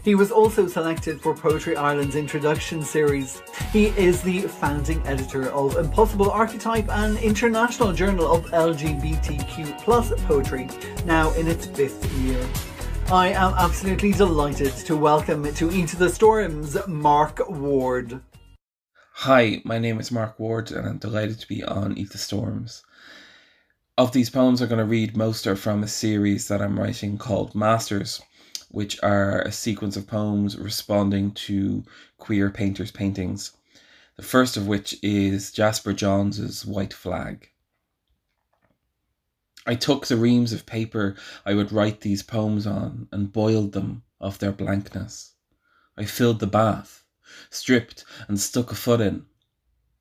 He was also selected for Poetry Ireland's introduction series. He is the founding editor of Impossible Archetype, an international journal of LGBTQ plus poetry, now in its fifth year. I am absolutely delighted to welcome to Eat the Storms Mark Ward. Hi, my name is Mark Ward, and I'm delighted to be on Eat the Storms. Of these poems, I'm going to read most are from a series that I'm writing called Masters, which are a sequence of poems responding to queer painters' paintings. The first of which is Jasper Johns's White Flag. I took the reams of paper I would write these poems on and boiled them of their blankness. I filled the bath stripped and stuck a foot in.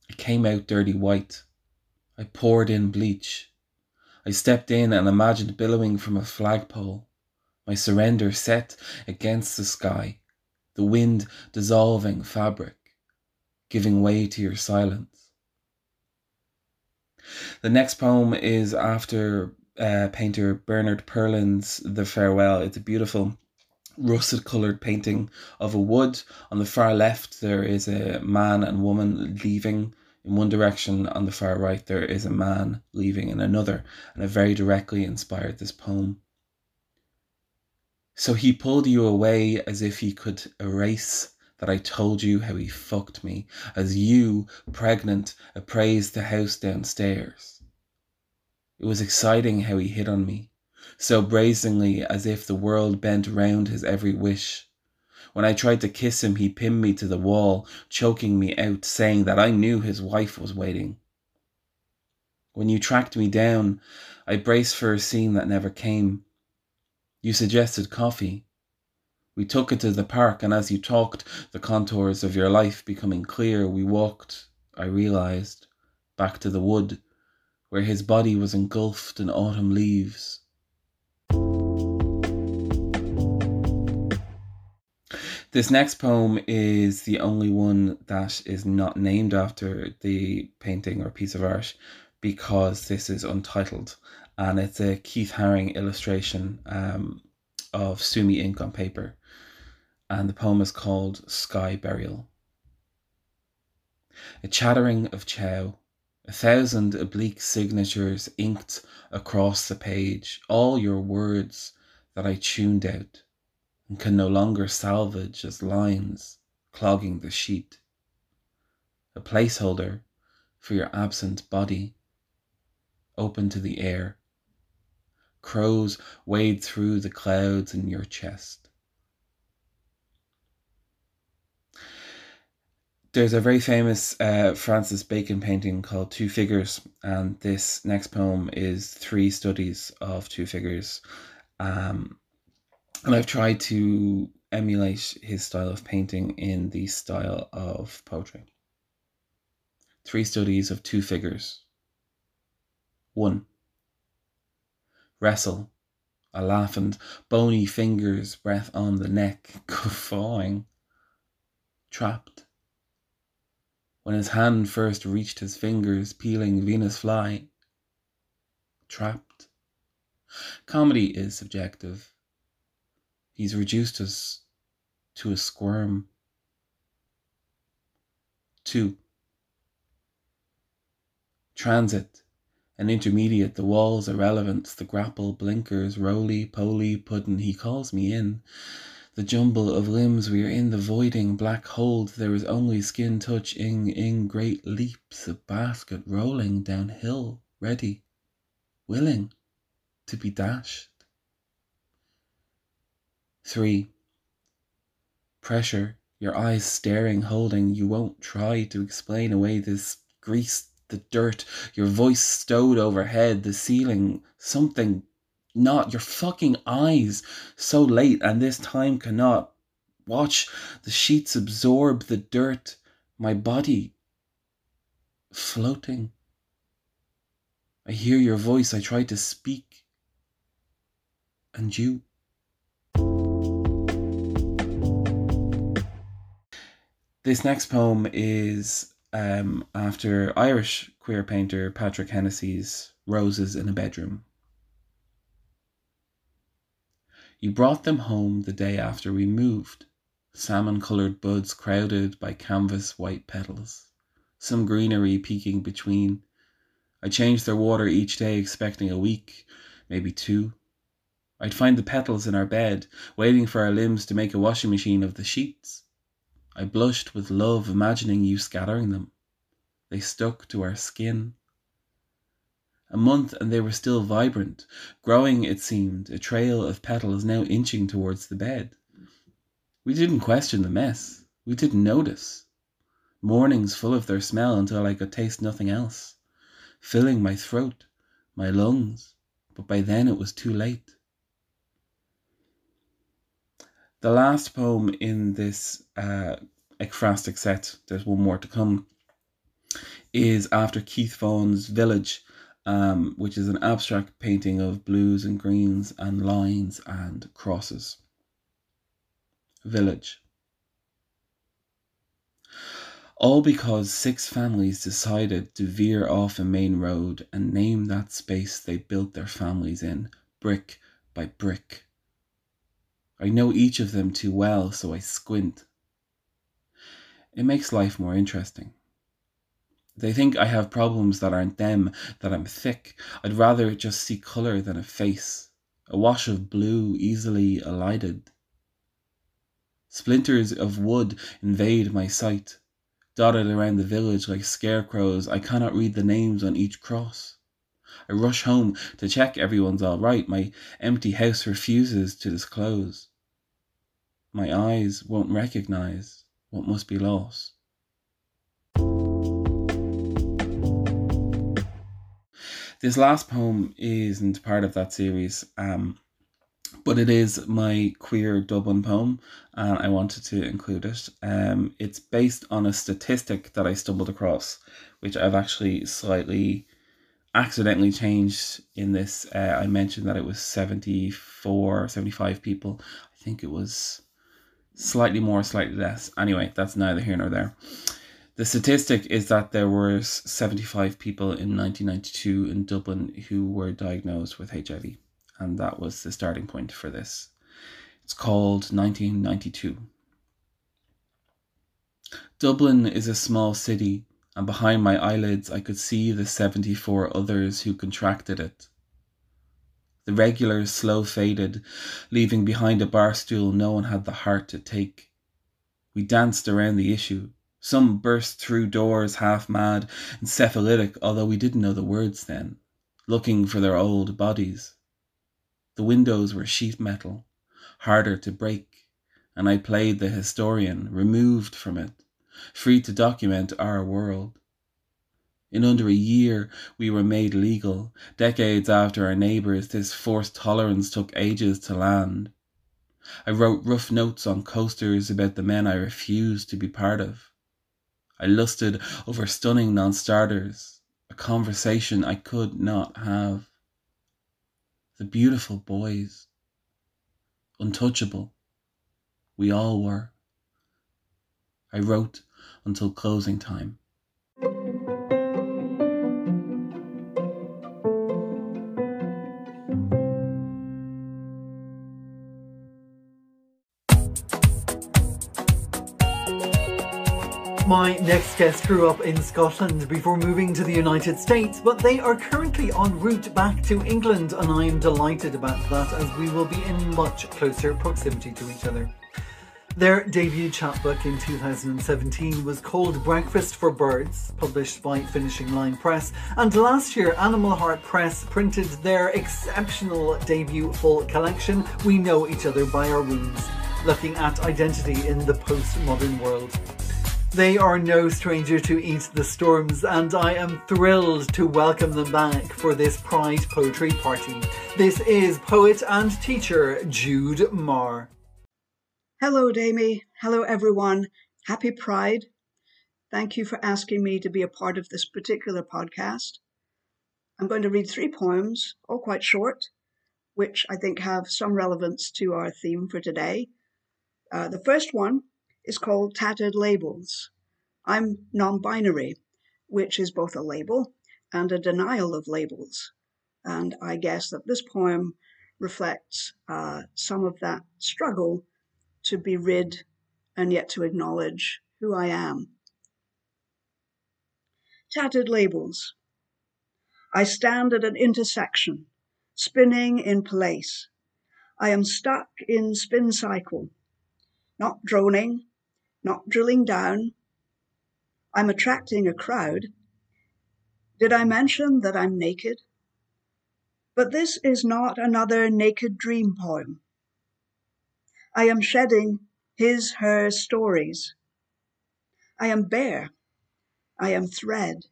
It came out dirty white. I poured in bleach. I stepped in and imagined billowing from a flagpole, my surrender set against the sky, the wind dissolving fabric, giving way to your silence. The next poem is after uh, painter Bernard Perlin's The Farewell. It's a beautiful russet coloured painting of a wood. On the far left, there is a man and woman leaving in one direction. On the far right, there is a man leaving in another, and it very directly inspired this poem. So he pulled you away as if he could erase that I told you how he fucked me, as you, pregnant, appraised the house downstairs. It was exciting how he hit on me so brazenly as if the world bent round his every wish. When I tried to kiss him, he pinned me to the wall, choking me out, saying that I knew his wife was waiting. When you tracked me down, I braced for a scene that never came. You suggested coffee. We took it to the park, and as you talked, the contours of your life becoming clear, we walked, I realized, back to the wood, where his body was engulfed in autumn leaves This next poem is the only one that is not named after the painting or piece of art because this is untitled and it's a Keith Haring illustration um, of Sumi ink on paper. And the poem is called Sky Burial. A chattering of chow, a thousand oblique signatures inked across the page, all your words that I tuned out and can no longer salvage as lines clogging the sheet. A placeholder for your absent body, open to the air. Crows wade through the clouds in your chest. There's a very famous uh, Francis Bacon painting called Two Figures, and this next poem is three studies of two figures. Um, and I've tried to emulate his style of painting in the style of poetry. Three studies of two figures. One. Wrestle, a laugh and bony fingers, breath on the neck, <laughs> guffawing. Trapped. When his hand first reached his fingers, peeling Venus fly. Trapped. Comedy is subjective He's reduced us to a squirm. Two. Transit. An intermediate, the walls irrelevant, the grapple, blinkers, roly poly puddin', he calls me in. The jumble of limbs, we are in the voiding black hold, there is only skin touch ing ing great leaps, a basket rolling downhill, ready, willing to be dashed. 3. Pressure, your eyes staring, holding, you won't try to explain away this grease, the dirt, your voice stowed overhead, the ceiling, something, not your fucking eyes, so late, and this time cannot. Watch the sheets absorb the dirt, my body floating. I hear your voice, I try to speak, and you. This next poem is um, after Irish queer painter Patrick Hennessy's Roses in a Bedroom. You brought them home the day after we moved, salmon coloured buds crowded by canvas white petals, some greenery peeking between. I changed their water each day, expecting a week, maybe two. I'd find the petals in our bed, waiting for our limbs to make a washing machine of the sheets. I blushed with love, imagining you scattering them. They stuck to our skin. A month and they were still vibrant, growing, it seemed, a trail of petals now inching towards the bed. We didn't question the mess. We didn't notice. Mornings full of their smell until I could taste nothing else, filling my throat, my lungs, but by then it was too late. The last poem in this uh, ekphrastic set, there's one more to come, is after Keith Vaughan's Village, um, which is an abstract painting of blues and greens and lines and crosses. Village. All because six families decided to veer off a main road and name that space they built their families in, brick by brick I know each of them too well, so I squint. It makes life more interesting. They think I have problems that aren't them, that I'm thick. I'd rather just see colour than a face, a wash of blue easily elided. Splinters of wood invade my sight, dotted around the village like scarecrows. I cannot read the names on each cross. I rush home to check everyone's all right. My empty house refuses to disclose. My eyes won't recognize what must be lost. This last poem isn't part of that series, um, but it is my queer Dublin poem, and I wanted to include it. Um, it's based on a statistic that I stumbled across, which I've actually slightly accidentally changed in this. Uh, I mentioned that it was 74, 75 people. I think it was Slightly more, slightly less. Anyway, that's neither here nor there. The statistic is that there were 75 people in 1992 in Dublin who were diagnosed with HIV, and that was the starting point for this. It's called 1992. Dublin is a small city, and behind my eyelids I could see the 74 others who contracted it. The regulars slow faded, leaving behind a bar stool no one had the heart to take. We danced around the issue. Some burst through doors half mad, and encephalitic, although we didn't know the words then, looking for their old bodies. The windows were sheet metal, harder to break, and I played the historian, removed from it, free to document our world. In under a year, we were made legal. Decades after our neighbours, this forced tolerance took ages to land. I wrote rough notes on coasters about the men I refused to be part of. I lusted over stunning non starters, a conversation I could not have. The beautiful boys, untouchable, we all were. I wrote until closing time. My next guest grew up in Scotland before moving to the United States, but they are currently en route back to England, and I am delighted about that as we will be in much closer proximity to each other. Their debut chapbook in 2017 was called Breakfast for Birds, published by Finishing Line Press, and last year Animal Heart Press printed their exceptional debut full collection, We Know Each Other by Our Wounds, looking at identity in the postmodern world. They are no stranger to Eat the Storms, and I am thrilled to welcome them back for this Pride Poetry Party. This is poet and teacher Jude Marr. Hello, Damie. Hello, everyone. Happy Pride. Thank you for asking me to be a part of this particular podcast. I'm going to read three poems, all quite short, which I think have some relevance to our theme for today. Uh, the first one is called Tattered Labels. I'm non binary, which is both a label and a denial of labels. And I guess that this poem reflects uh, some of that struggle to be rid and yet to acknowledge who I am. Tattered Labels. I stand at an intersection, spinning in place. I am stuck in spin cycle, not droning, not drilling down. I'm attracting a crowd. Did I mention that I'm naked? But this is not another naked dream poem. I am shedding his, her stories. I am bare. I am thread.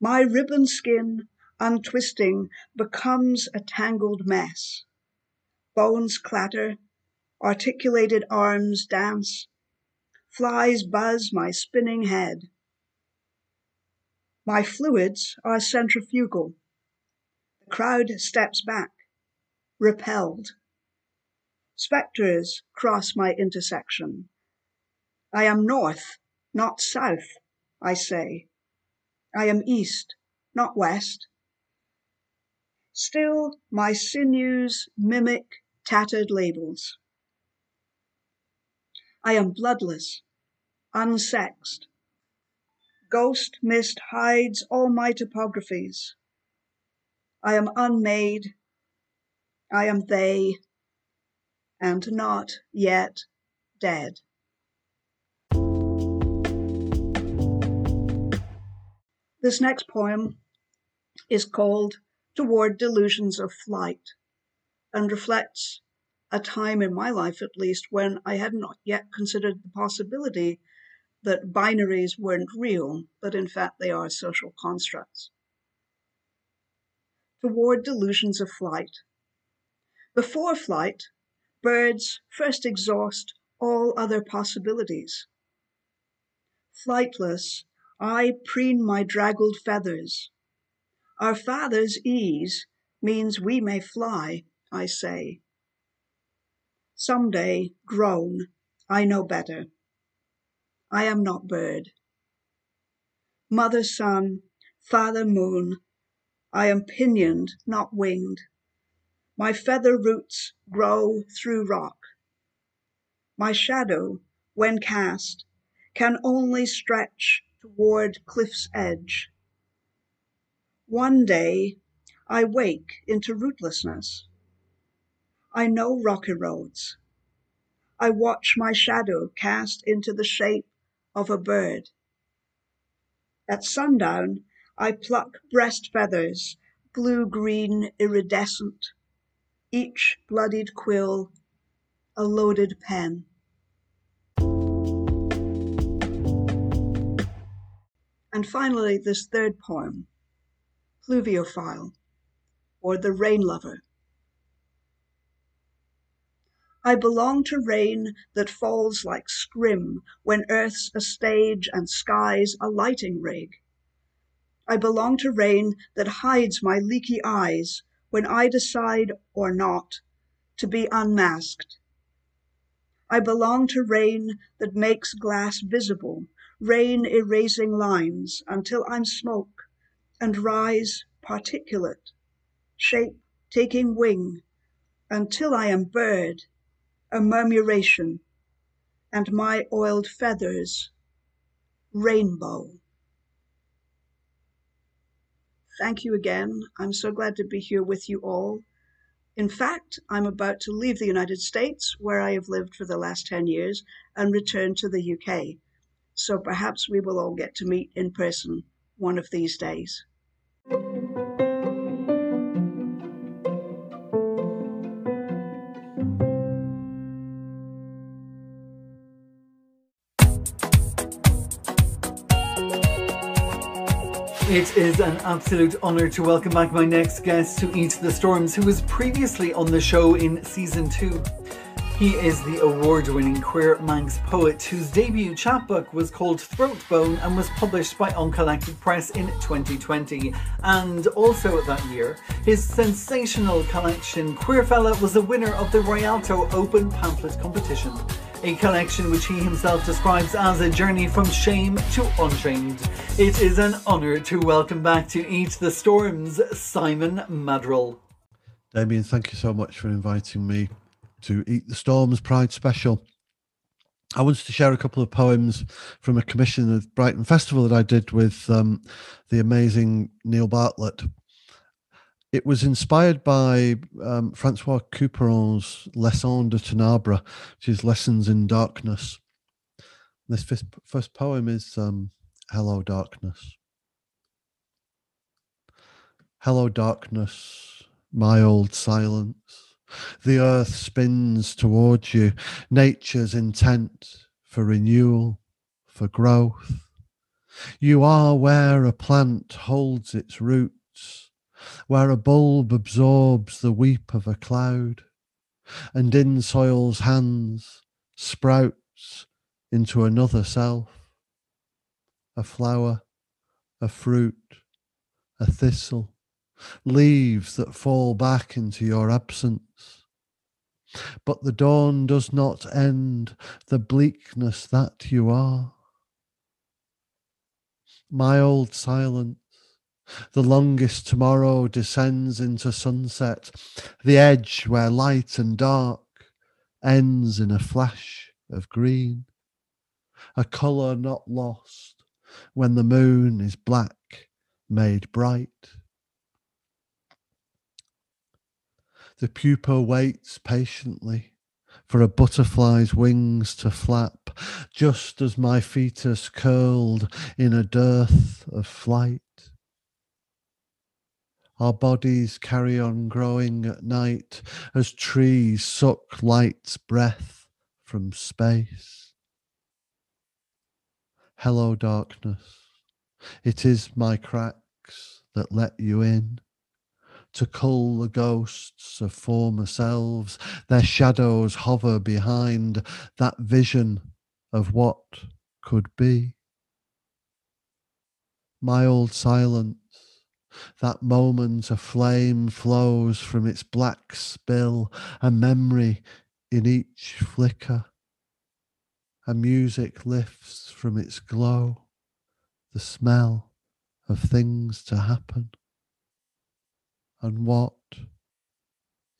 My ribbon skin, untwisting, becomes a tangled mess. Bones clatter, articulated arms dance, Flies buzz my spinning head. My fluids are centrifugal. The crowd steps back, repelled. Spectres cross my intersection. I am north, not south, I say. I am east, not west. Still, my sinews mimic tattered labels. I am bloodless, unsexed. Ghost mist hides all my topographies. I am unmade. I am they, and not yet dead. This next poem is called Toward Delusions of Flight and reflects a time in my life, at least, when I had not yet considered the possibility that binaries weren't real, but in fact they are social constructs. Toward delusions of flight. Before flight, birds first exhaust all other possibilities. Flightless, I preen my draggled feathers. Our father's ease means we may fly, I say. Someday grown, I know better. I am not bird. Mother sun, father moon, I am pinioned, not winged. My feather roots grow through rock. My shadow, when cast, can only stretch toward cliff's edge. One day I wake into rootlessness. I know rocky roads. I watch my shadow cast into the shape of a bird. At sundown, I pluck breast feathers, blue green iridescent, each bloodied quill a loaded pen. And finally, this third poem, Pluviophile, or The Rain Lover. I belong to rain that falls like scrim when earth's a stage and sky's a lighting rig. I belong to rain that hides my leaky eyes when I decide or not to be unmasked. I belong to rain that makes glass visible, rain erasing lines until I'm smoke and rise particulate, shape taking wing until I am bird a murmuration, and my oiled feathers rainbow. Thank you again. I'm so glad to be here with you all. In fact, I'm about to leave the United States, where I have lived for the last 10 years, and return to the UK. So perhaps we will all get to meet in person one of these days. It is an absolute honour to welcome back my next guest to Eat the Storms, who was previously on the show in season two. He is the award winning queer Manx poet whose debut chapbook was called Throat Bone and was published by Uncollected Press in 2020. And also that year, his sensational collection Queerfella was the winner of the Rialto Open Pamphlet Competition a collection which he himself describes as a journey from shame to unchained. It is an honour to welcome back to Eat the Storms, Simon Maddrell. Damien, thank you so much for inviting me to Eat the Storms Pride Special. I wanted to share a couple of poems from a commission of Brighton Festival that I did with um, the amazing Neil Bartlett. It was inspired by um, Francois Couperin's Leçons de Ténèbres, which is Lessons in Darkness. This first, first poem is um, Hello, Darkness. Hello, darkness, my old silence. The earth spins towards you, nature's intent for renewal, for growth. You are where a plant holds its roots where a bulb absorbs the weep of a cloud, and in soil's hands sprouts into another self, a flower, a fruit, a thistle, leaves that fall back into your absence. But the dawn does not end the bleakness that you are. My old silence the longest tomorrow descends into sunset, the edge where light and dark ends in a flash of green, a colour not lost when the moon is black made bright. The pupa waits patiently for a butterfly's wings to flap, just as my fetus curled in a dearth of flight. Our bodies carry on growing at night as trees suck light's breath from space. Hello, darkness. It is my cracks that let you in to cull the ghosts of former selves. Their shadows hover behind that vision of what could be. My old silence that moment a flame flows from its black spill, a memory in each flicker. A music lifts from its glow the smell of things to happen. And what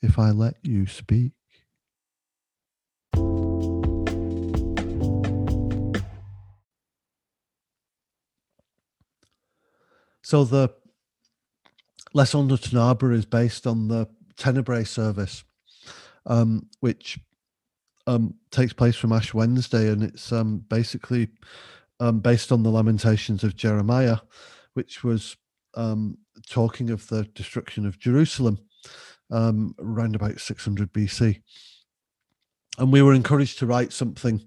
if I let you speak? So the Les Arbor is based on the Tenebrae service, um, which um, takes place from Ash Wednesday, and it's um, basically um, based on the Lamentations of Jeremiah, which was um, talking of the destruction of Jerusalem um, around about 600 BC. And we were encouraged to write something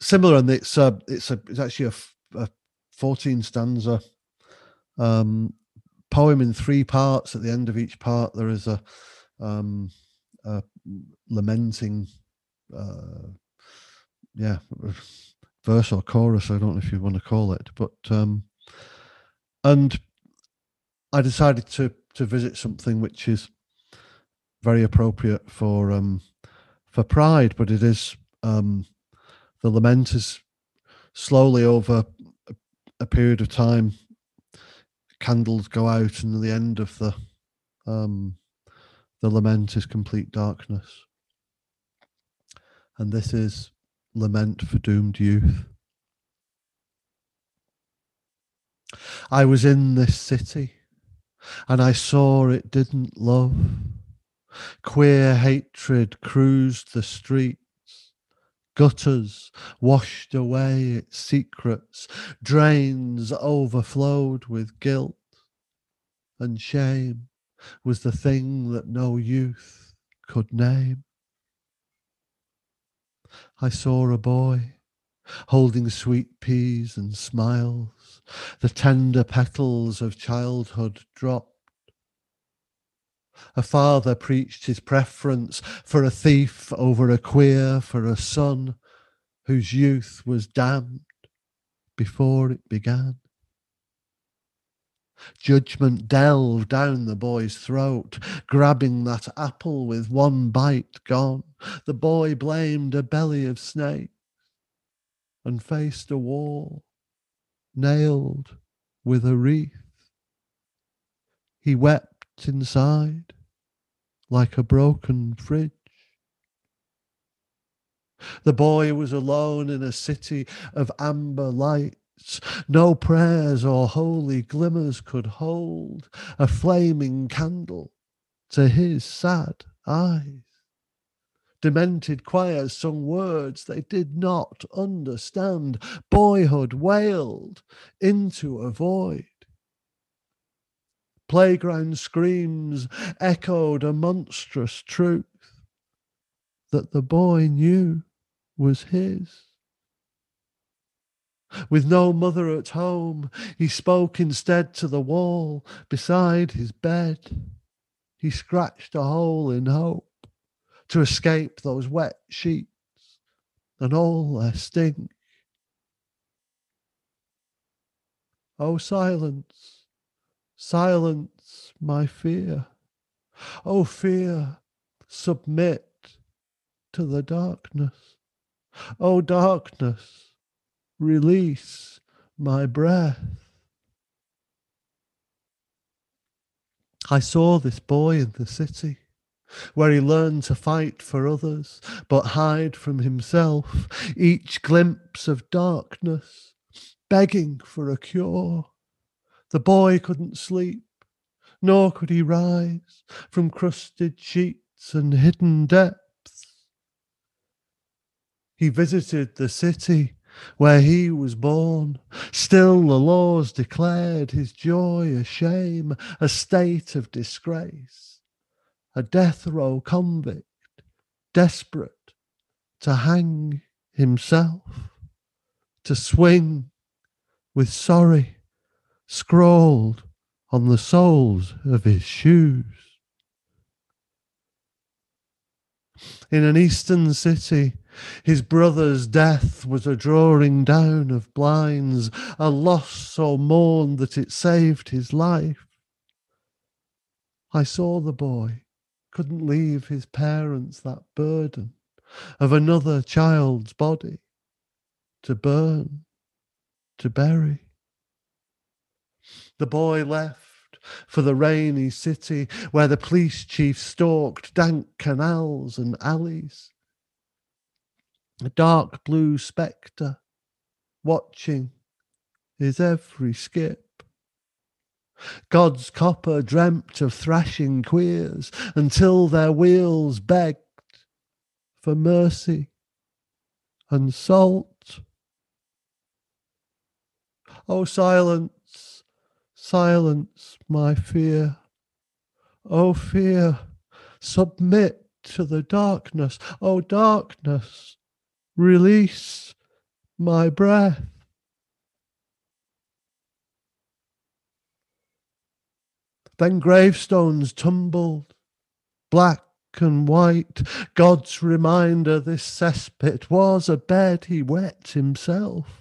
similar, and it's a, it's a, it's actually a, a 14 stanza um, poem in three parts. At the end of each part, there is a, um, a lamenting, uh, yeah, verse or chorus. I don't know if you want to call it, but um, and I decided to to visit something which is very appropriate for um, for Pride, but it is um, the lament is slowly over a, a period of time candles go out and the end of the um, the lament is complete darkness. And this is lament for doomed youth. I was in this city and i saw it didn't love. Queer hatred cruised the streets gutters washed away its secrets, drains overflowed with guilt, and shame was the thing that no youth could name. I saw a boy holding sweet peas and smiles, the tender petals of childhood dropped a father preached his preference for a thief over a queer, for a son whose youth was damned before it began. Judgment delved down the boy's throat, grabbing that apple with one bite gone. The boy blamed a belly of snakes and faced a wall nailed with a wreath. He wept inside like a broken fridge. The boy was alone in a city of amber lights. No prayers or holy glimmers could hold a flaming candle to his sad eyes. Demented choirs sung words they did not understand. Boyhood wailed into a void. Playground screams echoed a monstrous truth that the boy knew was his. With no mother at home, he spoke instead to the wall beside his bed. He scratched a hole in hope to escape those wet sheets and all their stink. Oh, silence Silence my fear. O oh, fear, submit to the darkness. O oh, darkness, release my breath. I saw this boy in the city where he learned to fight for others but hide from himself each glimpse of darkness, begging for a cure. The boy couldn't sleep, nor could he rise from crusted sheets and hidden depths. He visited the city where he was born. Still the laws declared his joy a shame, a state of disgrace, a death row convict, desperate to hang himself, to swing with sorry scrawled on the soles of his shoes. In an eastern city, his brother's death was a drawing down of blinds, a loss so mourned that it saved his life. I saw the boy, couldn't leave his parents that burden, of another child's body to burn, to bury. The boy left for the rainy city where the police chief stalked dank canals and alleys. A dark blue spectre watching his every skip. God's copper dreamt of thrashing queers until their wheels begged for mercy and salt. Oh, silence, silence my fear. Oh, fear, submit to the darkness. Oh, darkness, release my breath. Then gravestones tumbled, black and white. God's reminder this cesspit was a bed he wet himself.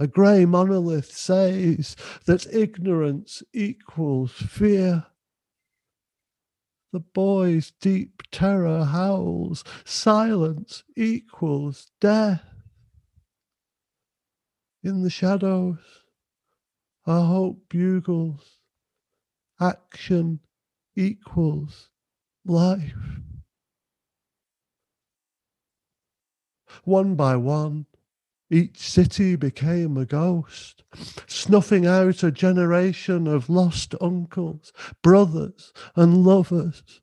A grey monolith says that ignorance equals fear. The boy's deep terror howls, silence equals death. In the shadows, our hope bugles, action equals life. One by one, each city became a ghost, snuffing out a generation of lost uncles, brothers, and lovers.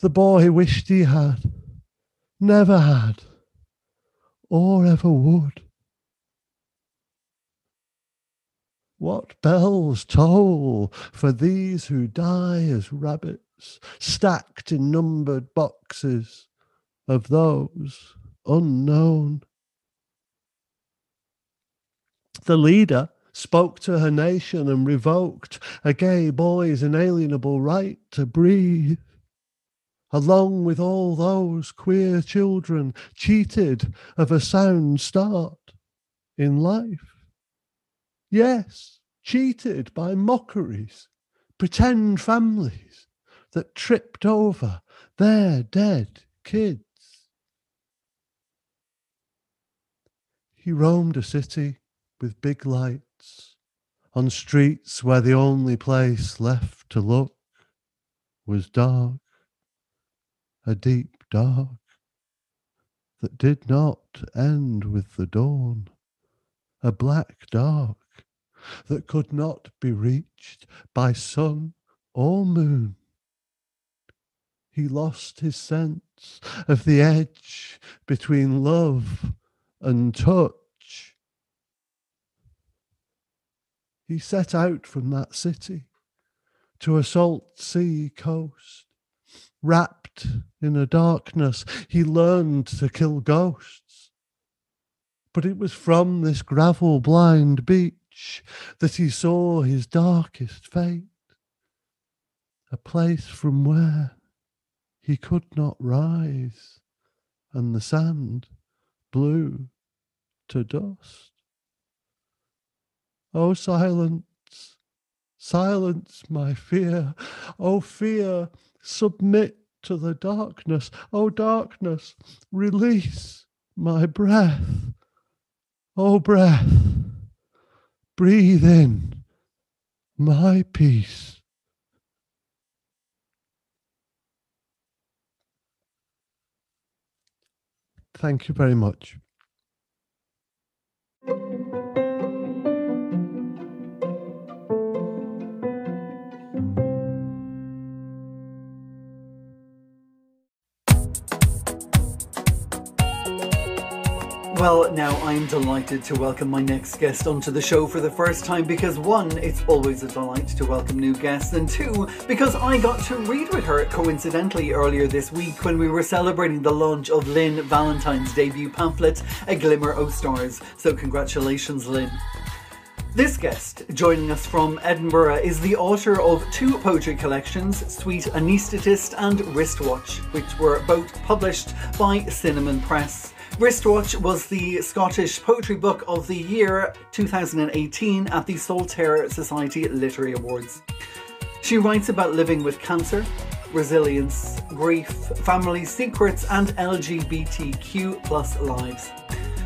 The boy wished he had, never had, or ever would. What bells toll for these who die as rabbits, stacked in numbered boxes of those unknown. The leader spoke to her nation and revoked a gay boy's inalienable right to breathe. Along with all those queer children cheated of a sound start in life. Yes, cheated by mockeries, pretend families that tripped over their dead kids. He roamed a city with big lights on streets where the only place left to look was dark, a deep dark that did not end with the dawn, a black dark that could not be reached by sun or moon. He lost his sense of the edge between love and touch. He set out from that city to a salt sea coast. Wrapped in a darkness, he learned to kill ghosts. But it was from this gravel blind beach that he saw his darkest fate, a place from where he could not rise, and the sand blew to dust. Oh, silence, silence my fear. Oh, fear, submit to the darkness. Oh, darkness, release my breath. Oh, breath, breathe in my peace. Thank you very much. Well, now I'm delighted to welcome my next guest onto the show for the first time because one, it's always a delight to welcome new guests, and two, because I got to read with her coincidentally earlier this week when we were celebrating the launch of Lynn Valentine's debut pamphlet, A Glimmer o' Stars. So, congratulations, Lynn. This guest, joining us from Edinburgh, is the author of two poetry collections, Sweet Anaesthetist and Wristwatch, which were both published by Cinnamon Press. Wristwatch was the Scottish Poetry Book of the Year 2018 at the Saltire Society Literary Awards. She writes about living with cancer, resilience, grief, family secrets, and LGBTQ plus lives.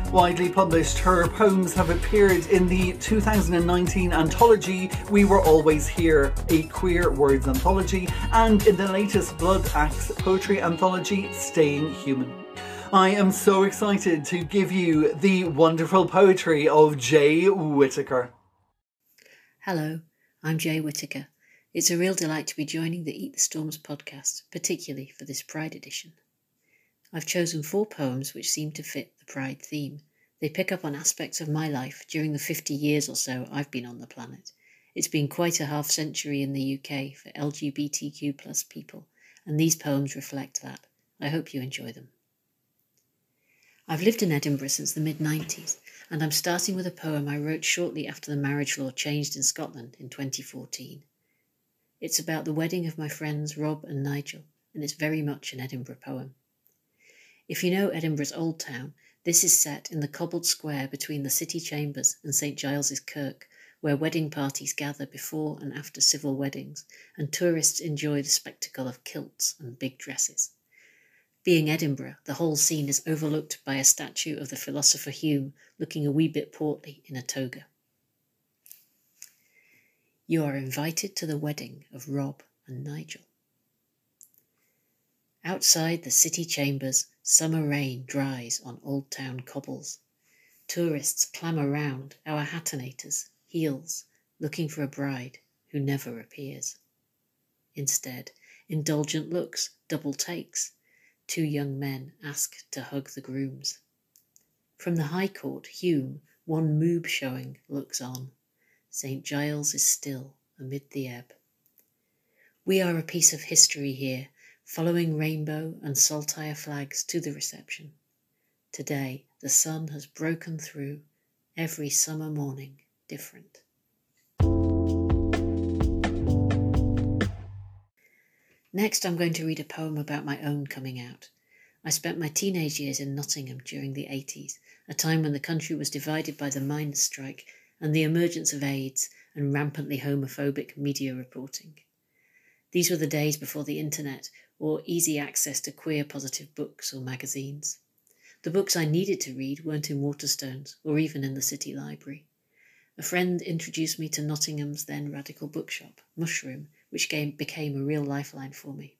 Widely published, her poems have appeared in the 2019 anthology We Were Always Here, a queer words anthology, and in the latest Bloodaxe poetry anthology, Staying Human. I am so excited to give you the wonderful poetry of Jay Whitaker. Hello, I'm Jay Whitaker. It's a real delight to be joining the Eat the Storms podcast, particularly for this Pride edition. I've chosen four poems which seem to fit the Pride theme. They pick up on aspects of my life during the 50 years or so I've been on the planet. It's been quite a half century in the UK for LGBTQ plus people, and these poems reflect that. I hope you enjoy them. I've lived in Edinburgh since the mid 90s, and I'm starting with a poem I wrote shortly after the marriage law changed in Scotland in 2014. It's about the wedding of my friends Rob and Nigel, and it's very much an Edinburgh poem. If you know Edinburgh's Old Town, this is set in the cobbled square between the city chambers and St Giles's Kirk, where wedding parties gather before and after civil weddings, and tourists enjoy the spectacle of kilts and big dresses. Being Edinburgh, the whole scene is overlooked by a statue of the philosopher Hume looking a wee bit portly in a toga. You are invited to the wedding of Rob and Nigel. Outside the city chambers, summer rain dries on Old Town cobbles. Tourists clamour round our hatinators, heels, looking for a bride who never appears. Instead, indulgent looks, double takes, two young men ask to hug the grooms. From the High Court, Hume, one moob showing, looks on. St. Giles is still amid the ebb. We are a piece of history here, following rainbow and saltire flags to the reception. Today, the sun has broken through, every summer morning different. Next, I'm going to read a poem about my own coming out. I spent my teenage years in Nottingham during the 80s, a time when the country was divided by the miners' strike and the emergence of AIDS and rampantly homophobic media reporting. These were the days before the internet or easy access to queer positive books or magazines. The books I needed to read weren't in Waterstones or even in the city library. A friend introduced me to Nottingham's then radical bookshop, Mushroom, which became a real lifeline for me.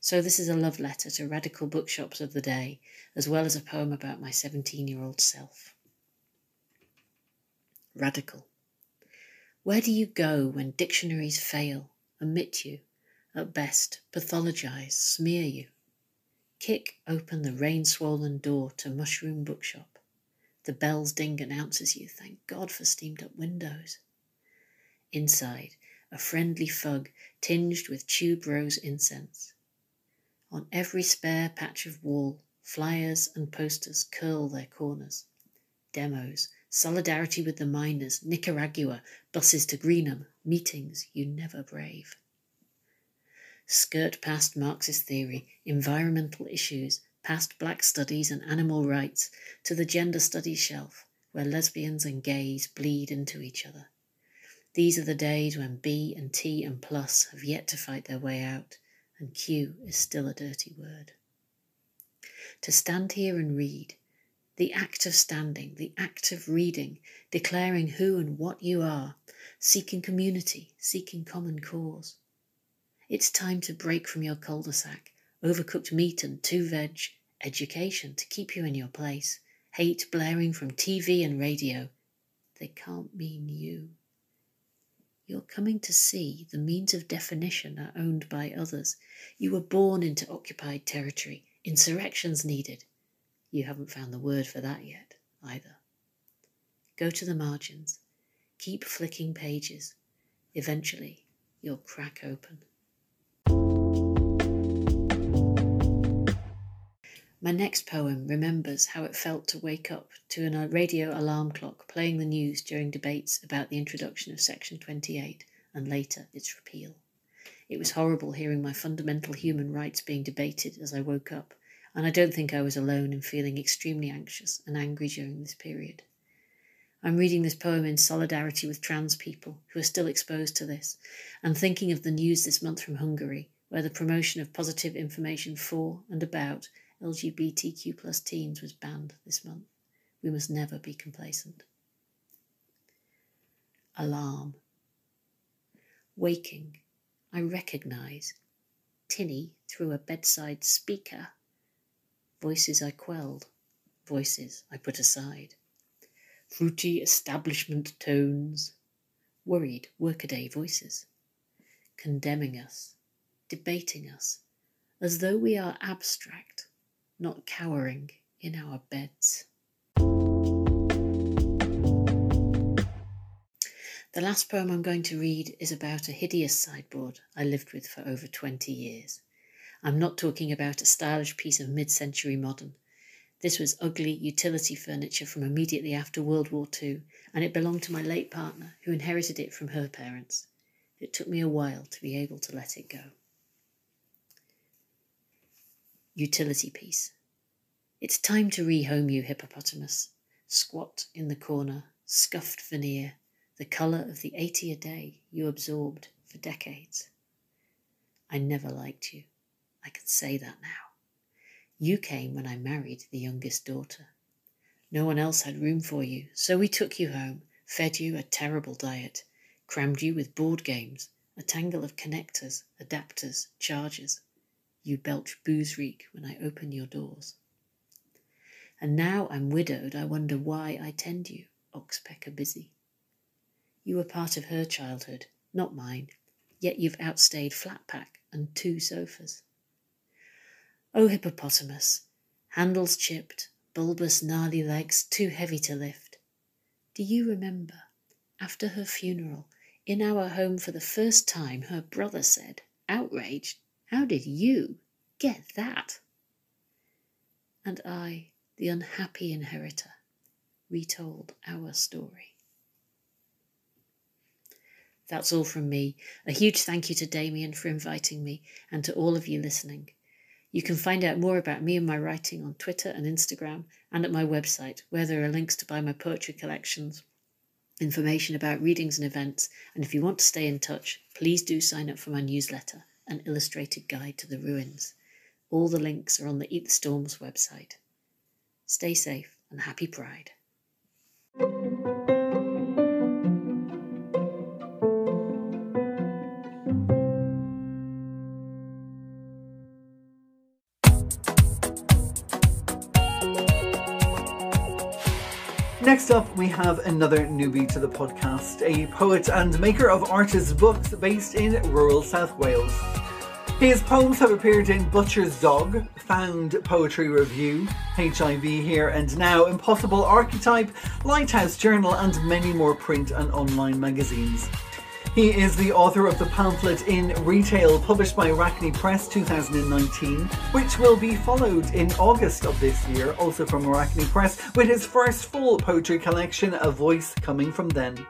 So, this is a love letter to radical bookshops of the day, as well as a poem about my 17 year old self. Radical. Where do you go when dictionaries fail, omit you, at best pathologize, smear you? Kick open the rain swollen door to Mushroom Bookshop. The bell's ding announces you, thank God for steamed up windows. Inside, a friendly fug tinged with tube rose incense. On every spare patch of wall, flyers and posters curl their corners. Demos, solidarity with the miners, Nicaragua, buses to Greenham, meetings you never brave. Skirt past Marxist theory, environmental issues, past black studies and animal rights, to the gender studies shelf, where lesbians and gays bleed into each other. These are the days when B and T and plus have yet to fight their way out, and Q is still a dirty word. To stand here and read, the act of standing, the act of reading, declaring who and what you are, seeking community, seeking common cause. It's time to break from your cul-de-sac, overcooked meat and two veg, education to keep you in your place, hate blaring from TV and radio. They can't mean you. You're coming to see the means of definition are owned by others. You were born into occupied territory. Insurrections needed. You haven't found the word for that yet, either. Go to the margins. Keep flicking pages. Eventually, you'll crack open. My next poem remembers how it felt to wake up to a uh, radio alarm clock playing the news during debates about the introduction of Section 28 and later its repeal. It was horrible hearing my fundamental human rights being debated as I woke up, and I don't think I was alone in feeling extremely anxious and angry during this period. I'm reading this poem in solidarity with trans people who are still exposed to this, and thinking of the news this month from Hungary, where the promotion of positive information for and about LGBTQ plus teens was banned this month. We must never be complacent. Alarm. Waking, I recognise tinny through a bedside speaker. Voices I quelled, voices I put aside. Fruity establishment tones, worried workaday voices, condemning us, debating us, as though we are abstract, not cowering in our beds. The last poem I'm going to read is about a hideous sideboard I lived with for over 20 years. I'm not talking about a stylish piece of mid century modern. This was ugly utility furniture from immediately after World War II, and it belonged to my late partner, who inherited it from her parents. It took me a while to be able to let it go. Utility piece. It's time to rehome you, hippopotamus. Squat in the corner, scuffed veneer, the colour of the 80 a day you absorbed for decades. I never liked you. I can say that now. You came when I married the youngest daughter. No one else had room for you, so we took you home, fed you a terrible diet, crammed you with board games, a tangle of connectors, adapters, chargers. You belch booze reek when I open your doors. And now I'm widowed, I wonder why I tend you, oxpecker busy. You were part of her childhood, not mine, yet you've outstayed flat pack and two sofas. O hippopotamus, handles chipped, bulbous, gnarly legs too heavy to lift. Do you remember, after her funeral, in our home for the first time, her brother said, outraged, How did you get that? And I, the unhappy inheritor, retold our story. That's all from me. A huge thank you to Damien for inviting me and to all of you listening. You can find out more about me and my writing on Twitter and Instagram and at my website, where there are links to buy my poetry collections, information about readings and events, and if you want to stay in touch, please do sign up for my newsletter, An Illustrated Guide to the Ruins. All the links are on the Eat the Storms website. Stay safe and happy Pride. Next up, we have another newbie to the podcast, a poet and maker of artists' books based in rural South Wales. His poems have appeared in Butcher's Dog, Found Poetry Review, HIV Here and Now, Impossible Archetype, Lighthouse Journal, and many more print and online magazines. He is the author of the pamphlet in retail published by Arachne Press 2019, which will be followed in August of this year, also from Arachne Press, with his first full poetry collection, A Voice Coming From Then.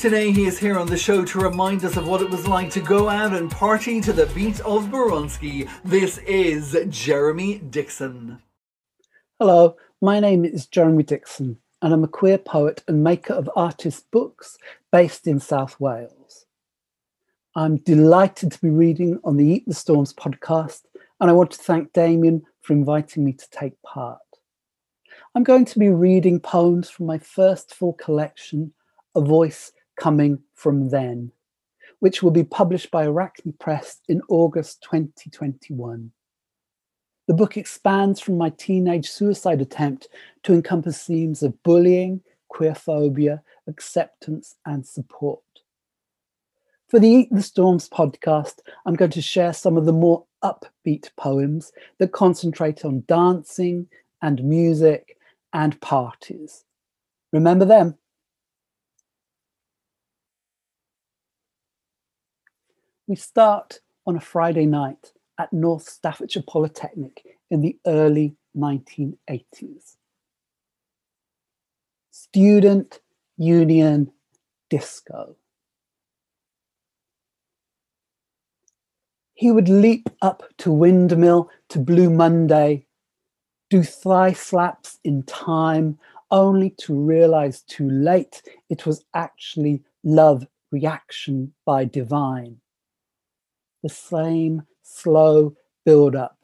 Today he is here on the show to remind us of what it was like to go out and party to the beat of Bronski. This is Jeremy Dixon. Hello, my name is Jeremy Dixon and I'm a queer poet and maker of artist books based in South Wales. I'm delighted to be reading on the Eat the Storms podcast, and I want to thank Damien for inviting me to take part. I'm going to be reading poems from my first full collection, A Voice Coming From Then, which will be published by Arachne Press in August 2021. The book expands from my teenage suicide attempt to encompass themes of bullying, queerphobia, acceptance, and support. For the Eat the Storms podcast, I'm going to share some of the more upbeat poems that concentrate on dancing and music and parties. Remember them? We start on a Friday night at North Staffordshire Polytechnic in the early 1980s. Student Union Disco. He would leap up to Windmill to Blue Monday, do thigh slaps in time, only to realize too late it was actually love reaction by divine. The same slow build up,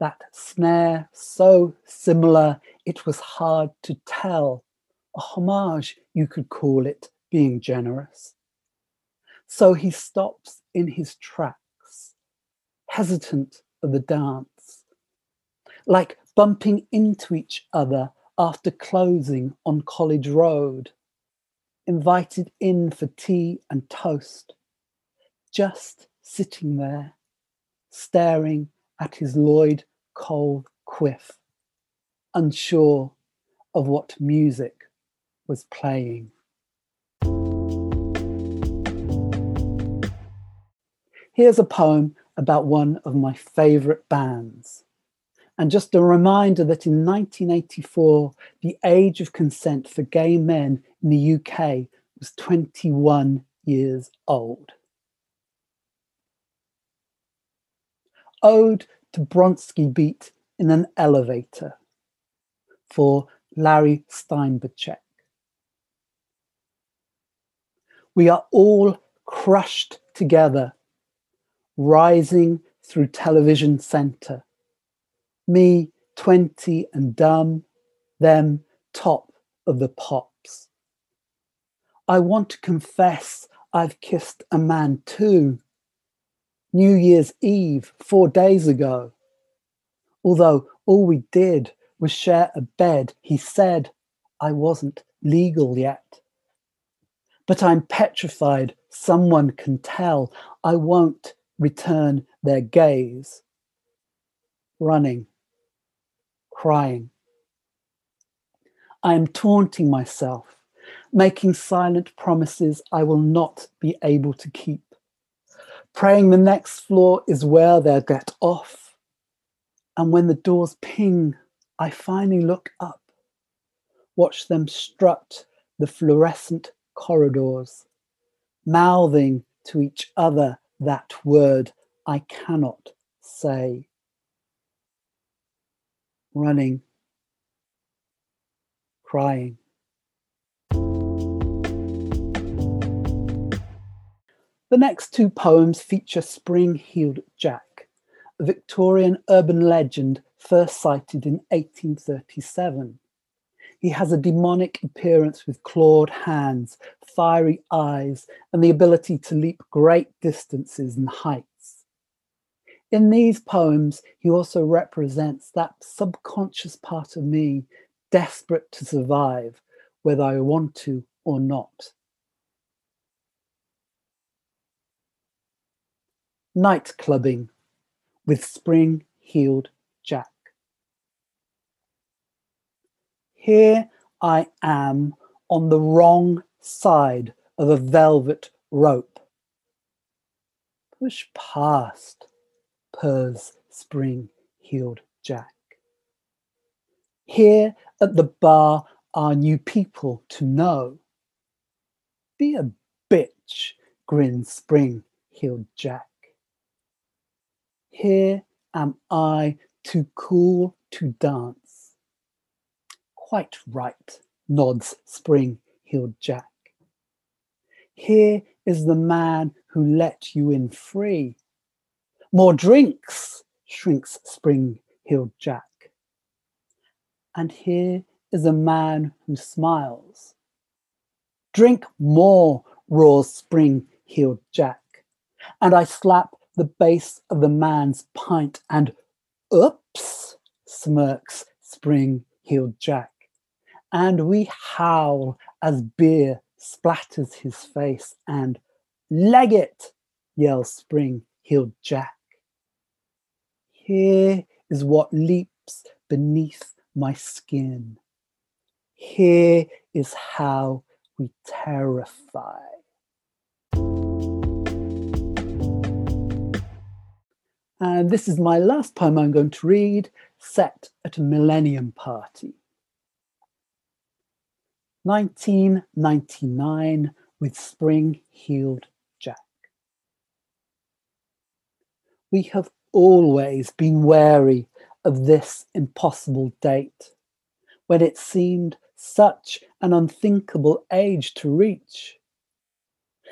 that snare so similar it was hard to tell, a homage you could call it, being generous. So he stops in his tracks, hesitant for the dance, like bumping into each other after closing on College Road, invited in for tea and toast, just sitting there, staring at his Lloyd Cole quiff, unsure of what music was playing. Here's a poem about one of my favourite bands. And just a reminder that in 1984, the age of consent for gay men in the UK was 21 years old. Ode to Bronski Beat in an Elevator for Larry Steinbachek. We are all crushed together, rising through television center. Me, 20 and dumb, them top of the pops. I want to confess I've kissed a man too. New Year's Eve, four days ago. Although all we did was share a bed, he said I wasn't legal yet. But I'm petrified someone can tell I won't return their gaze. Running, crying. I am taunting myself, making silent promises I will not be able to keep praying the next floor is where they'll get off. And when the doors ping, I finally look up, watch them strut the fluorescent corridors, mouthing to each other that word I cannot say. Running, crying. The next two poems feature Spring Heeled Jack, a Victorian urban legend first sighted in 1837. He has a demonic appearance with clawed hands, fiery eyes, and the ability to leap great distances and heights. In these poems, he also represents that subconscious part of me desperate to survive, whether I want to or not. Night clubbing with spring heeled Jack. Here I am on the wrong side of a velvet rope. Push past, purrs spring heeled Jack. Here at the bar are new people to know. Be a bitch, grins spring heeled Jack. Here am I too cool to dance. Quite right, nods spring heeled Jack. Here is the man who let you in free. More drinks, shrinks spring heeled Jack. And here is a man who smiles. Drink more, roars spring heeled Jack. And I slap the base of the man's pint and oops, smirks spring heeled Jack. And we howl as beer splatters his face and leg it, yells spring heeled Jack. Here is what leaps beneath my skin. Here is how we terrify. And this is my last poem I'm going to read, set at a millennium party. 1999 with Spring Heeled Jack. We have always been wary of this impossible date, when it seemed such an unthinkable age to reach.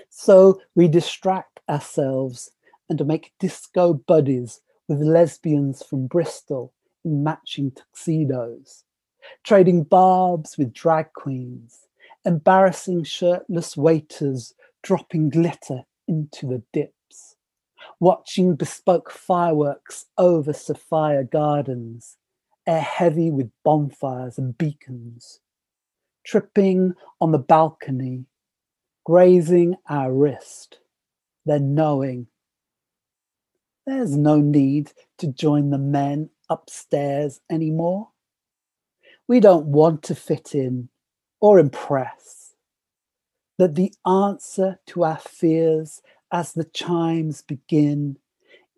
So we distract ourselves and to make disco buddies with lesbians from Bristol in matching tuxedos, trading barbs with drag queens, embarrassing shirtless waiters dropping glitter into the dips, watching bespoke fireworks over Sophia Gardens, air heavy with bonfires and beacons, tripping on the balcony, grazing our wrist, then knowing there's no need to join the men upstairs anymore. We don't want to fit in or impress. That the answer to our fears as the chimes begin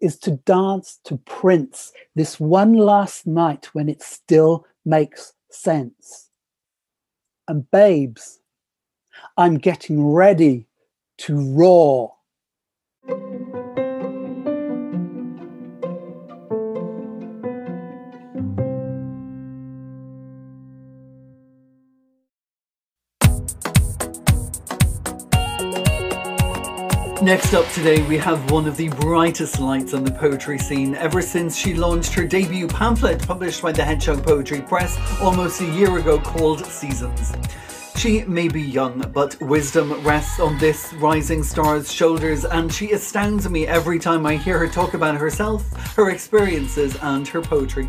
is to dance to Prince this one last night when it still makes sense. And babes, I'm getting ready to roar. Next up today, we have one of the brightest lights on the poetry scene ever since she launched her debut pamphlet published by the Hedgehog Poetry Press almost a year ago called Seasons. She may be young, but wisdom rests on this rising star's shoulders, and she astounds me every time I hear her talk about herself, her experiences, and her poetry.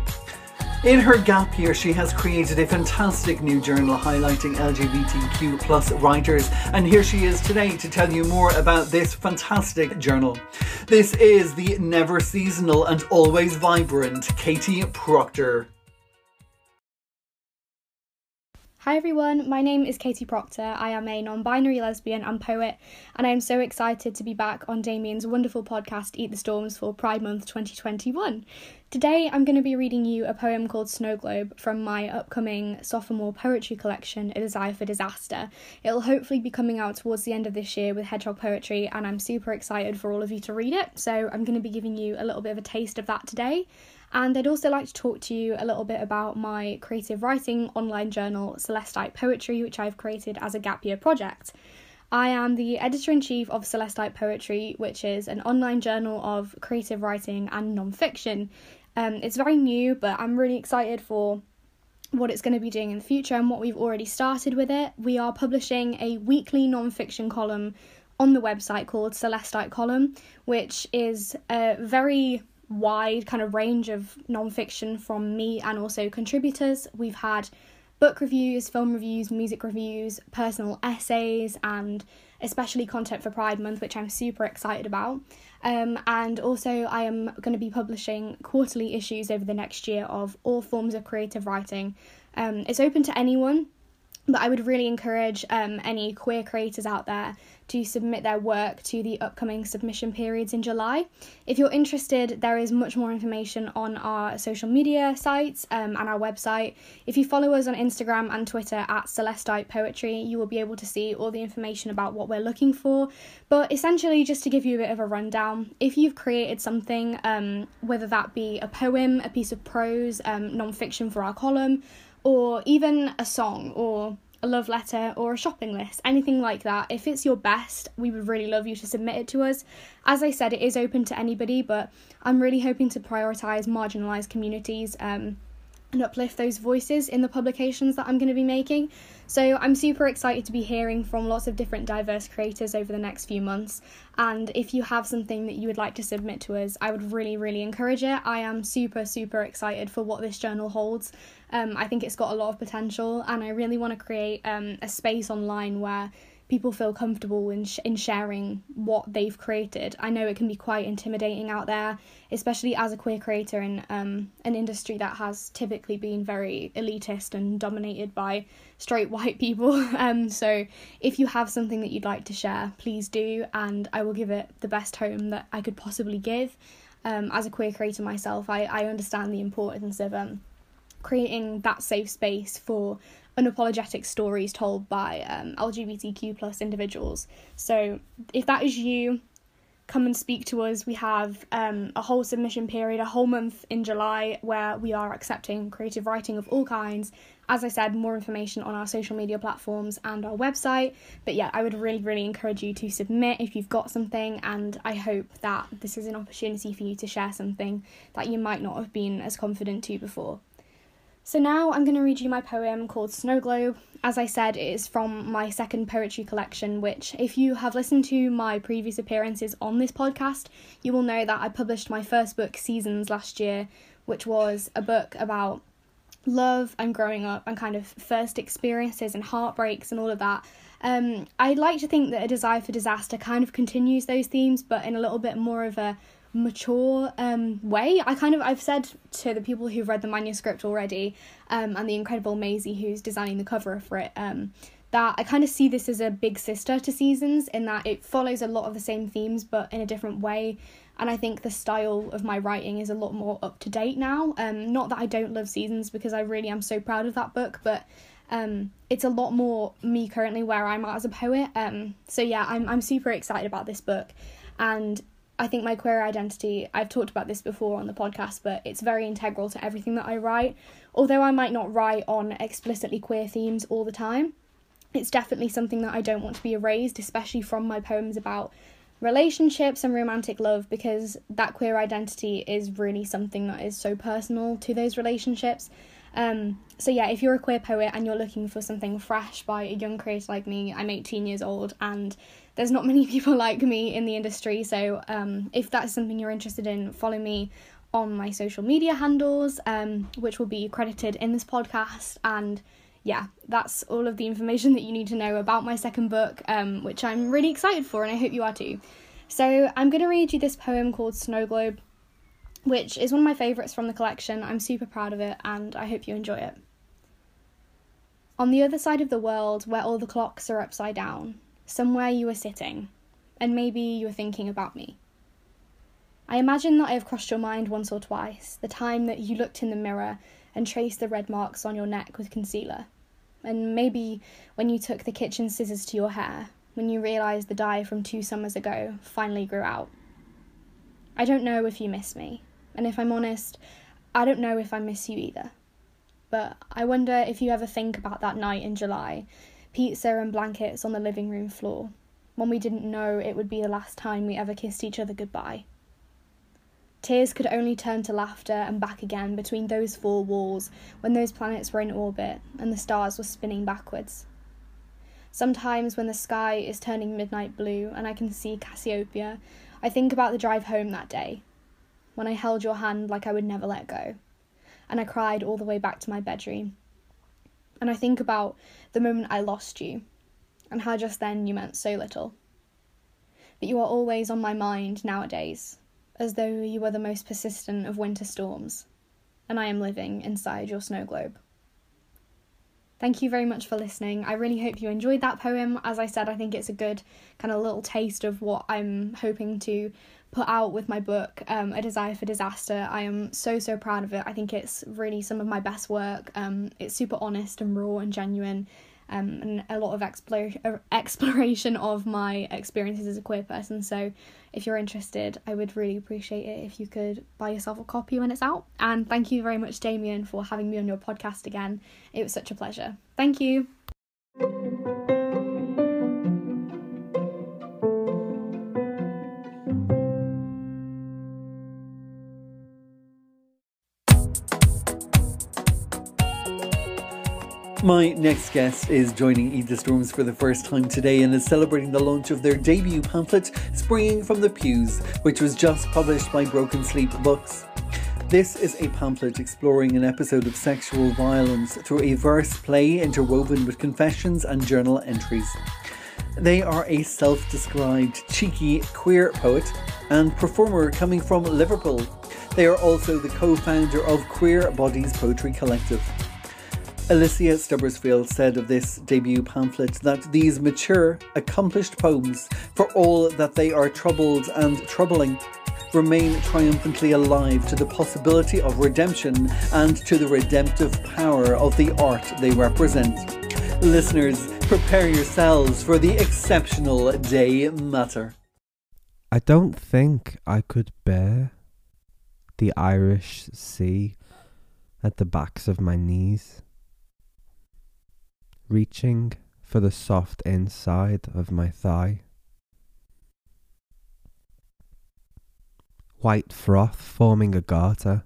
In her gap year, she has created a fantastic new journal highlighting LGBTQ plus writers, and here she is today to tell you more about this fantastic journal. This is the never seasonal and always vibrant Katie Proctor. Hi everyone, my name is Katie Proctor. I am a non binary lesbian and poet, and I am so excited to be back on Damien's wonderful podcast Eat the Storms for Pride Month 2021. Today I'm going to be reading you a poem called Snow Globe from my upcoming sophomore poetry collection, A Desire for Disaster. It'll hopefully be coming out towards the end of this year with Hedgehog Poetry, and I'm super excited for all of you to read it. So I'm going to be giving you a little bit of a taste of that today. And I'd also like to talk to you a little bit about my creative writing online journal, Celestite Poetry, which I've created as a gap year project. I am the editor in chief of Celestite Poetry, which is an online journal of creative writing and non fiction. Um, it's very new, but I'm really excited for what it's going to be doing in the future and what we've already started with it. We are publishing a weekly non fiction column on the website called Celestite Column, which is a very wide kind of range of non-fiction from me and also contributors. We've had book reviews, film reviews, music reviews, personal essays, and especially content for Pride Month, which I'm super excited about. Um, and also, I am going to be publishing quarterly issues over the next year of all forms of creative writing. Um, it's open to anyone, but I would really encourage um, any queer creators out there to submit their work to the upcoming submission periods in July. If you're interested, there is much more information on our social media sites um, and our website. If you follow us on Instagram and Twitter at Celestite Poetry, you will be able to see all the information about what we're looking for. But essentially, just to give you a bit of a rundown, if you've created something, um, whether that be a poem, a piece of prose, um, non fiction for our column, or even a song or a love letter, or a shopping list, anything like that. If it's your best, we would really love you to submit it to us. As I said, it is open to anybody, but I'm really hoping to prioritise marginalised communities. Um, and uplift those voices in the publications that I'm going to be making. So I'm super excited to be hearing from lots of different diverse creators over the next few months. And if you have something that you would like to submit to us, I would really, really encourage it. I am super, super excited for what this journal holds. Um, I think it's got a lot of potential, and I really want to create um, a space online where people feel comfortable in, sh- in sharing what they've created. I know it can be quite intimidating out there, especially as a queer creator in um, an industry that has typically been very elitist and dominated by straight white people. <laughs> Um, so if you have something that you'd like to share, please do, and I will give it the best home that I could possibly give. Um, as a queer creator myself, I, I understand the importance of um, creating that safe space for unapologetic stories told by um, LGBTQ plus individuals. So if that is you, come and speak to us. We have um, a whole submission period, a whole month in July where we are accepting creative writing of all kinds. As I said, more information on our social media platforms and our website. But yeah, I would really, really encourage you to submit if you've got something, and I hope that this is an opportunity for you to share something that you might not have been as confident to before. So now I'm going to read you my poem called Snow Globe. As I said, it is from my second poetry collection, which, if you have listened to my previous appearances on this podcast, you will know that I published my first book, Seasons, last year, which was a book about love and growing up and kind of first experiences and heartbreaks and all of that. Um, I'd like to think that A Desire for Disaster kind of continues those themes, but in a little bit more of a mature um, way. I kind of I've said to the people who've read the manuscript already, um, and the incredible Maisie who's designing the cover for it, um, that I kind of see this as a big sister to Seasons in that it follows a lot of the same themes but in a different way. And I think the style of my writing is a lot more up to date now. Um, not that I don't love Seasons because I really am so proud of that book, but um, it's a lot more me currently where I'm at as a poet. Um, so yeah, I'm I'm super excited about this book, and I think my queer identity, I've talked about this before on the podcast, but it's very integral to everything that I write. Although I might not write on explicitly queer themes all the time, it's definitely something that I don't want to be erased, especially from my poems about relationships and romantic love, because that queer identity is really something that is so personal to those relationships. Um, so yeah, if you're a queer poet and you're looking for something fresh by a young creator like me, I'm 18 years old and there's not <laughs> many people like me in the industry. So um, if that's something you're interested in, follow me on my social media handles, um, which will be credited in this podcast. And yeah, that's all of the information that you need to know about my second book, um, which I'm really excited for, and I hope you are too. So I'm going to read you this poem called Snow Globe, which is one of my favourites from the collection. I'm super proud of it, and I hope you enjoy it. On the other side of the world, where all the clocks are upside down, somewhere you were sitting, and maybe you were thinking about me. I imagine that I have crossed your mind once or twice, the time that you looked in the mirror and traced the red marks on your neck with concealer. And maybe when you took the kitchen scissors to your hair, when you realised the dye from two summers ago finally grew out. I don't know if you miss me, and if I'm honest, I don't know if I miss you either. But I wonder if you ever think about that night in July pizza and blankets on the living room floor, when we didn't know it would be the last time we ever kissed each other goodbye. Tears could only turn to laughter and back again between those four walls when those planets were in orbit and the stars were spinning backwards. Sometimes, when the sky is turning midnight blue and I can see Cassiopeia, I think about the drive home that day, when I held your hand like I would never let go, and I cried all the way back to my bedroom and I think about the moment I lost you and how just then you meant so little. But you are always on my mind nowadays, as though you were the most persistent of winter storms, and I am living inside your snow globe. Thank you very much for listening. I really hope you enjoyed that poem. As I said, I think it's a good kind of little taste of what I'm hoping to put out with my book, um, A Desire for Disaster. I am so, so proud of it. I think it's really some of my best work. Um, it's super honest and raw and genuine. Um, and a lot of explore- <laughs> uh, exploration of my experiences as a queer person. So, if you're interested, I would really appreciate it if you could buy yourself a copy when it's out. And thank you very much, Damien, for having me on your podcast again. It was such a pleasure. Thank you. My next guest is joining Eat the Storms for the first time today and is celebrating the launch of their debut pamphlet, Springing from the Pews, which was just published by Broken Sleep Books. This is a pamphlet exploring an episode of sexual violence through a verse play interwoven with confessions and journal entries. They are a self described cheeky queer poet and performer coming from Liverpool. They are also the co founder of Queer Bodies Poetry Collective. Alicia Stubbersfield said of this debut pamphlet that these mature, accomplished poems, for all that they are troubled and troubling, remain triumphantly alive to the possibility of redemption and to the redemptive power of the art they represent. Listeners, prepare yourselves for the exceptional Day Mattar. I don't think I could bear the Irish Sea at the backs of my knees, reaching for the soft inside of my thigh. White froth forming a garter,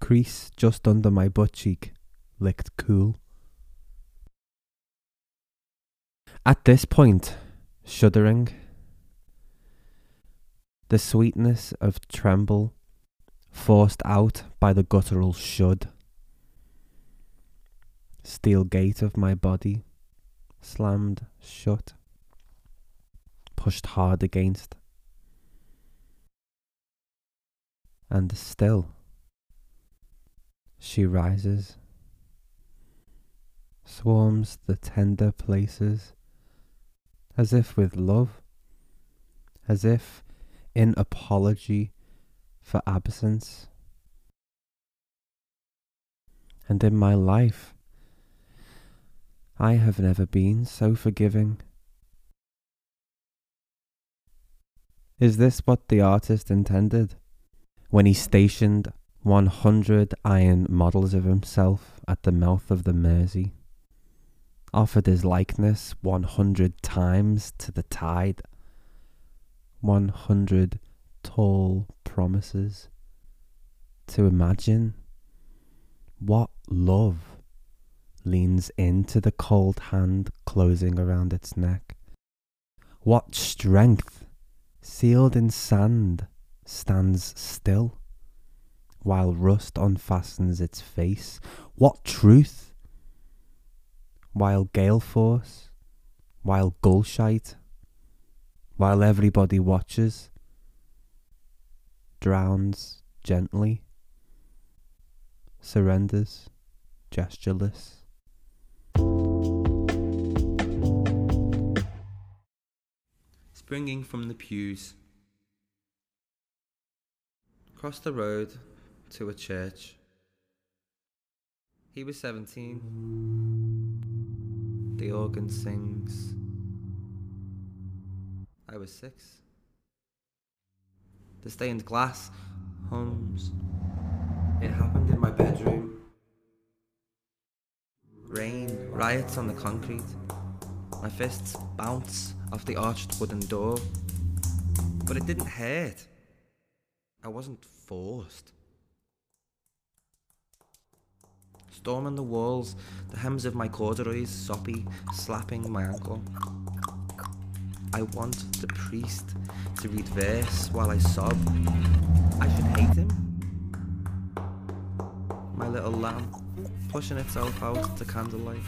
crease just under my butt cheek, licked cool. At this point, shuddering, the sweetness of tremble forced out by the guttural should. Steel gate of my body slammed shut, pushed hard against, and still she rises, swarms the tender places, as if with love, as if in apology for absence. And in my life, I have never been so forgiving. Is this what the artist intended when he stationed 100 iron models of himself at the mouth of the Mersey? Offered his likeness 100 times to the tide? 100 tall promises to imagine what love leans into the cold hand closing around its neck. What strength, sealed in sand, stands still while rust unfastens its face. What truth, while gale force, while gulshite, while everybody watches, drowns gently, surrenders gestureless. Springing from the pews. Cross the road to a church. He was 17. The organ sings. I was six. The stained glass hums. It happened in my bedroom. Rain riots on the concrete. My fists bounce off the arched wooden door. But it didn't hurt. I wasn't forced. Storming the walls, the hems of my corduroys soppy, slapping my ankle. I want the priest to read verse while I sob. I should hate him. My little lamb pushing itself out to candlelight.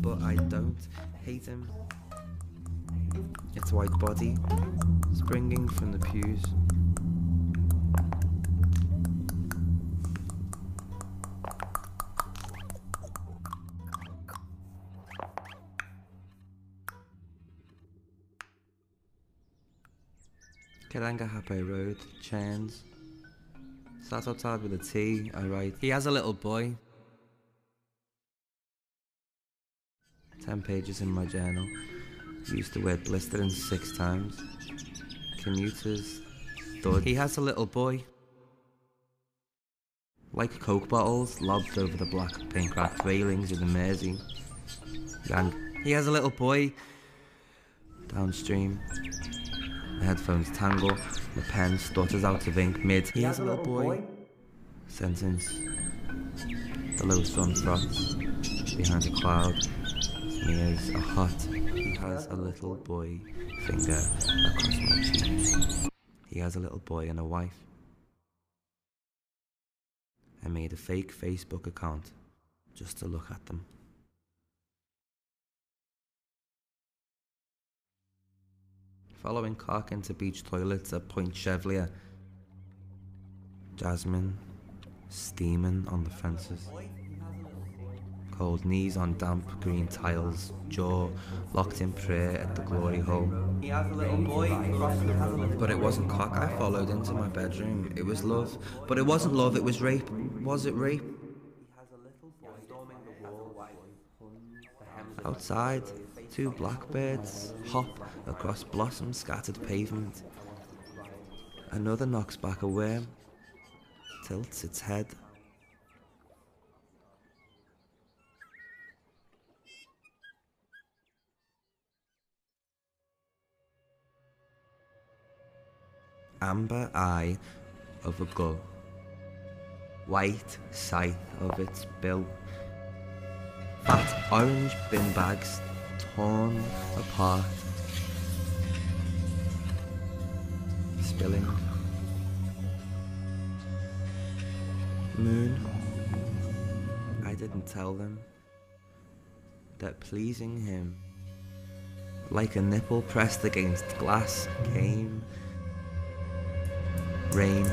But I don't hate him. Its white body springing from the pews. Karangahape Road, Chains. Sat outside with a I write. He has a little boy. Ten pages in my journal. Used the word blistering six times. Commuters. Thud. He has a little boy. Like coke bottles lobbed over the black paint cracked railings of the Mersey. And he has a little boy. Downstream. My headphones tangle, my pen stutters out of ink mid. He has a little boy. Sentence. The low sun froths behind a cloud. Smears a hot. He has a little boy finger across my cheek. He has a little boy and a wife. I made a fake Facebook account just to look at them. Following Cock into beach toilets at Point Chevalier. Jasmine steaming on the fences. Cold knees on damp green tiles, jaw locked in prayer at the glory hole. He has a little boy But it wasn't cock I followed into my bedroom. It was love. But it wasn't love, it was rape. Was it rape? Outside, Two blackbirds hop across blossom scattered pavement. Another knocks back a worm, tilts its head. Amber eye of a gull, white scythe of its bill, fat orange bin bags torn apart, spilling. Moon, I didn't tell them that pleasing him, like a nipple pressed against glass, came rain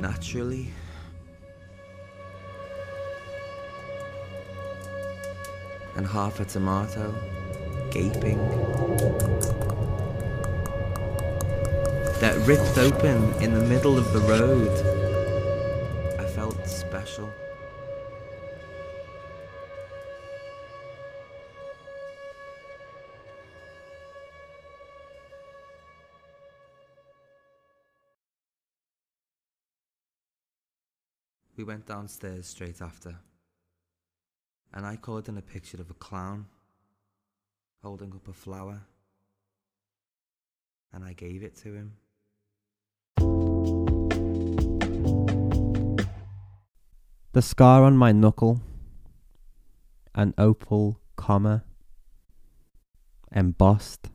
naturally. And half a tomato, gaping, that ripped open in the middle of the road. I felt special. We went downstairs straight after, and I called in a picture of a clown holding up a flower, and I gave it to him. The scar on my knuckle, an opal comma, embossed,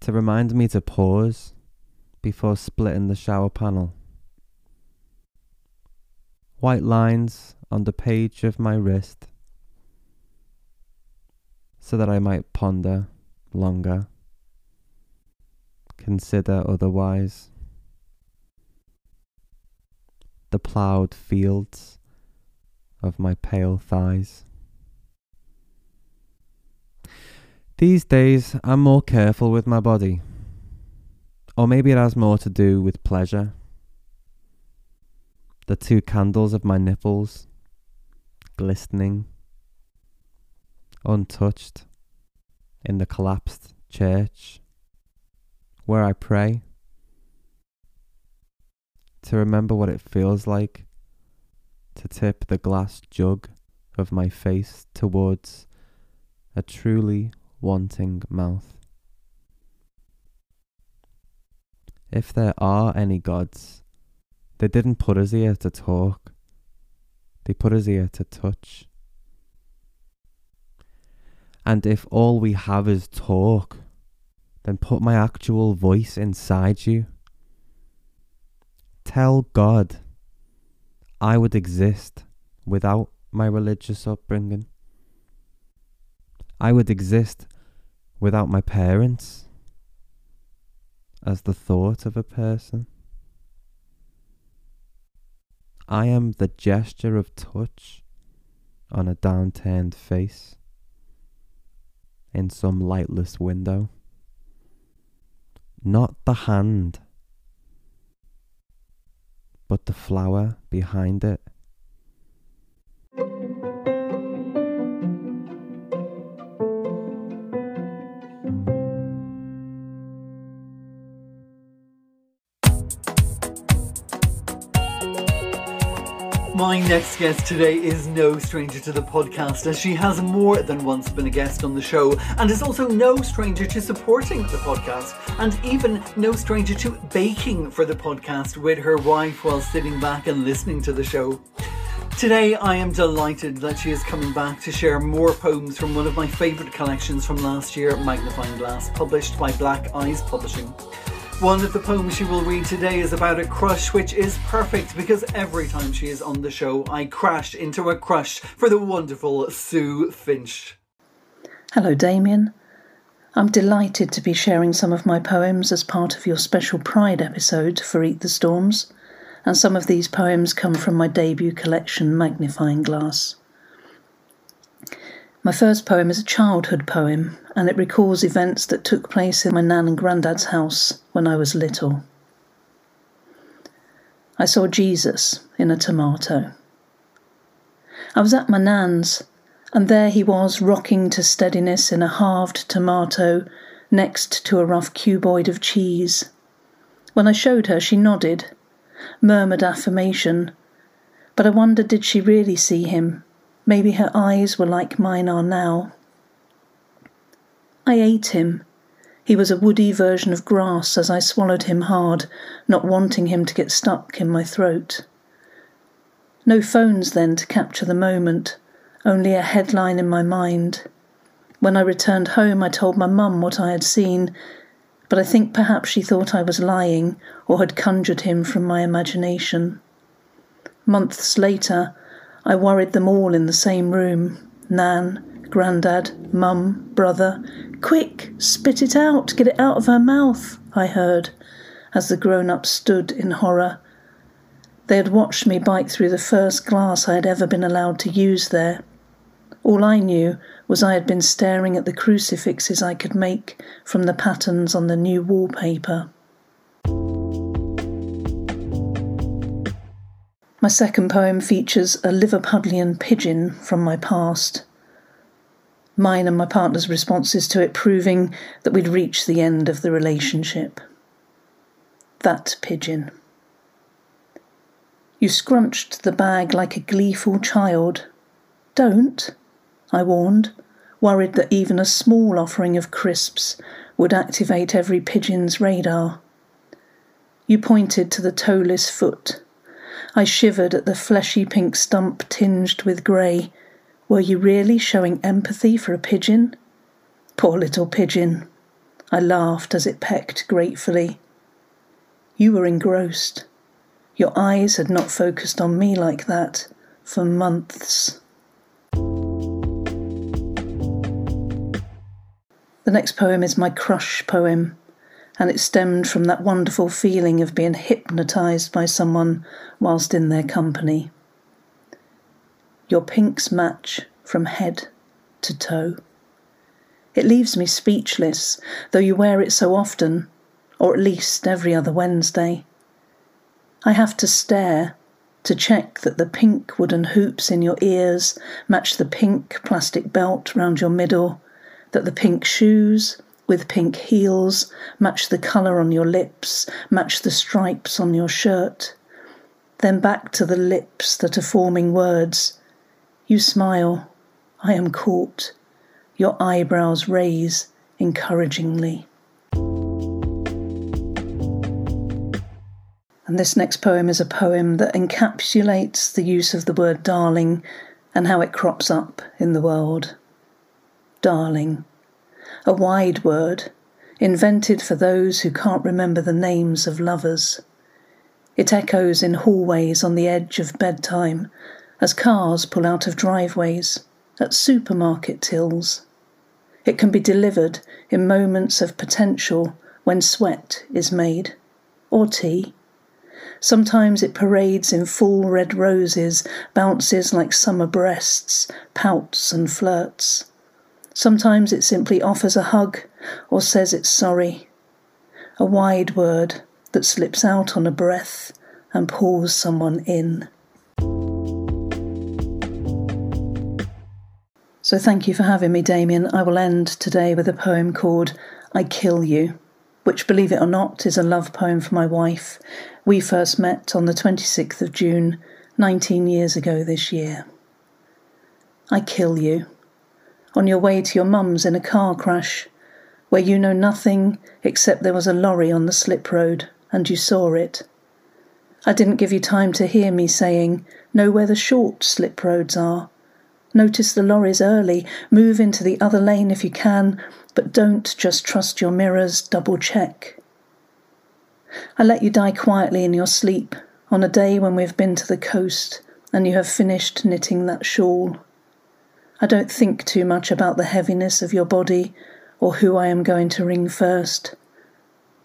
to remind me to pause before splitting the shower panel. White lines on the page of my wrist, so that I might ponder longer, consider otherwise the ploughed fields of my pale thighs. These days, I'm more careful with my body. Or maybe it has more to do with pleasure. The two candles of my nipples, glistening, untouched, in the collapsed church where I pray to remember what it feels like to tip the glass jug of my face towards a truly wanting mouth. If there are any gods, they didn't put us here to talk, they put us here to touch. And if all we have is talk, then put my actual voice inside you tell God I would exist without my religious upbringing. I would exist without my parents as the thought of a person. I am the gesture of touch on a downturned face in some lightless window. Not the hand but the flower behind it. My next guest today is no stranger to the podcast, as she has more than once been a guest on the show, and is also no stranger to supporting the podcast, and even no stranger to baking for the podcast with her wife while sitting back and listening to the show. Today, I am delighted that she is coming back to share more poems from one of my favourite collections from last year, Magnifying Glass, published by Black Eyes Publishing. One of the poems she will read today is about a crush, which is perfect because every time she is on the show, I crash into a crush for the wonderful Sue Finch. Hello, Damien. I'm delighted to be sharing some of my poems as part of your special Pride episode for Eat the Storms, and some of these poems come from my debut collection, Magnifying Glass. My first poem is a childhood poem, and it recalls events that took place in my nan and granddad's house when I was little. I saw Jesus in a tomato. I was at my nan's, And there he was, rocking to steadiness in a halved tomato next to a rough cuboid of cheese. When I showed her, she nodded, murmured affirmation. But I wondered did she really see him? Maybe her eyes were like mine are now. I ate him. He was a woody version of grass as I swallowed him hard, not wanting him to get stuck in my throat. No phones then to capture the moment, only a headline in my mind. When I returned home, I told my mum what I had seen, but I think perhaps she thought I was lying or had conjured him from my imagination. Months later, I worried them all in the same room Nan, Grandad, Mum, brother. Quick, spit it out, get it out of her mouth, I heard, as the grown ups stood in horror. They had watched me bite through the first glass I had ever been allowed to use there. All I knew was I had been staring at the crucifixes I could make from the patterns on the new wallpaper. My second poem features a Liverpudlian pigeon from my past. Mine and my partner's responses to it proving that we'd reached the end of the relationship. That pigeon. You scrunched the bag like a gleeful child. Don't, I warned, worried that even a small offering of crisps would activate every pigeon's radar. You pointed to the toeless foot. I shivered at the fleshy pink stump tinged with grey. Were you really showing empathy for a pigeon? Poor little pigeon. I laughed as it pecked gratefully. You were engrossed. Your eyes had not focused on me like that for months. The next poem is my crush poem, and it stemmed from that wonderful feeling of being hypnotized by someone whilst in their company. Your pinks match from head to toe. It leaves me speechless, though you wear it so often, or at least every other Wednesday. I have to stare to check that the pink wooden hoops in your ears match the pink plastic belt round your middle that the pink shoes with pink heels match the colour on your lips, match the stripes on your shirt. Then back to the lips that are forming words. You smile. I am caught. Your eyebrows raise encouragingly. And this next poem is a poem that encapsulates the use of the word darling and how it crops up in the world darling, a wide word invented for those who can't remember the names of lovers. It echoes in hallways on the edge of bedtime as cars pull out of driveways, at supermarket tills. It can be delivered in moments of potential when sweat is made, or tea. Sometimes it parades in full red roses, bounces like summer breasts, pouts and flirts. Sometimes it simply offers a hug or says it's sorry. A wide word that slips out on a breath and pulls someone in. So thank you for having me, Damien. I will end today with a poem called I Kill You, which, believe it or not, is a love poem for my wife. We first met on the 26th of June, 19 years ago this year. I kill you on your way to your mum's in a car crash, where you know nothing except there was a lorry on the slip road and you saw it. I didn't give you time to hear me saying, Know where the short slip roads are. Notice the lorries early, move into the other lane if you can, but don't just trust your mirrors, double check. I let you die quietly in your sleep on a day when we've been to the coast and you have finished knitting that shawl. I don't think too much about the heaviness of your body or who I am going to ring first.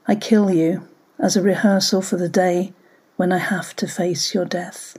I kill you as a rehearsal for the day when I have to face your death.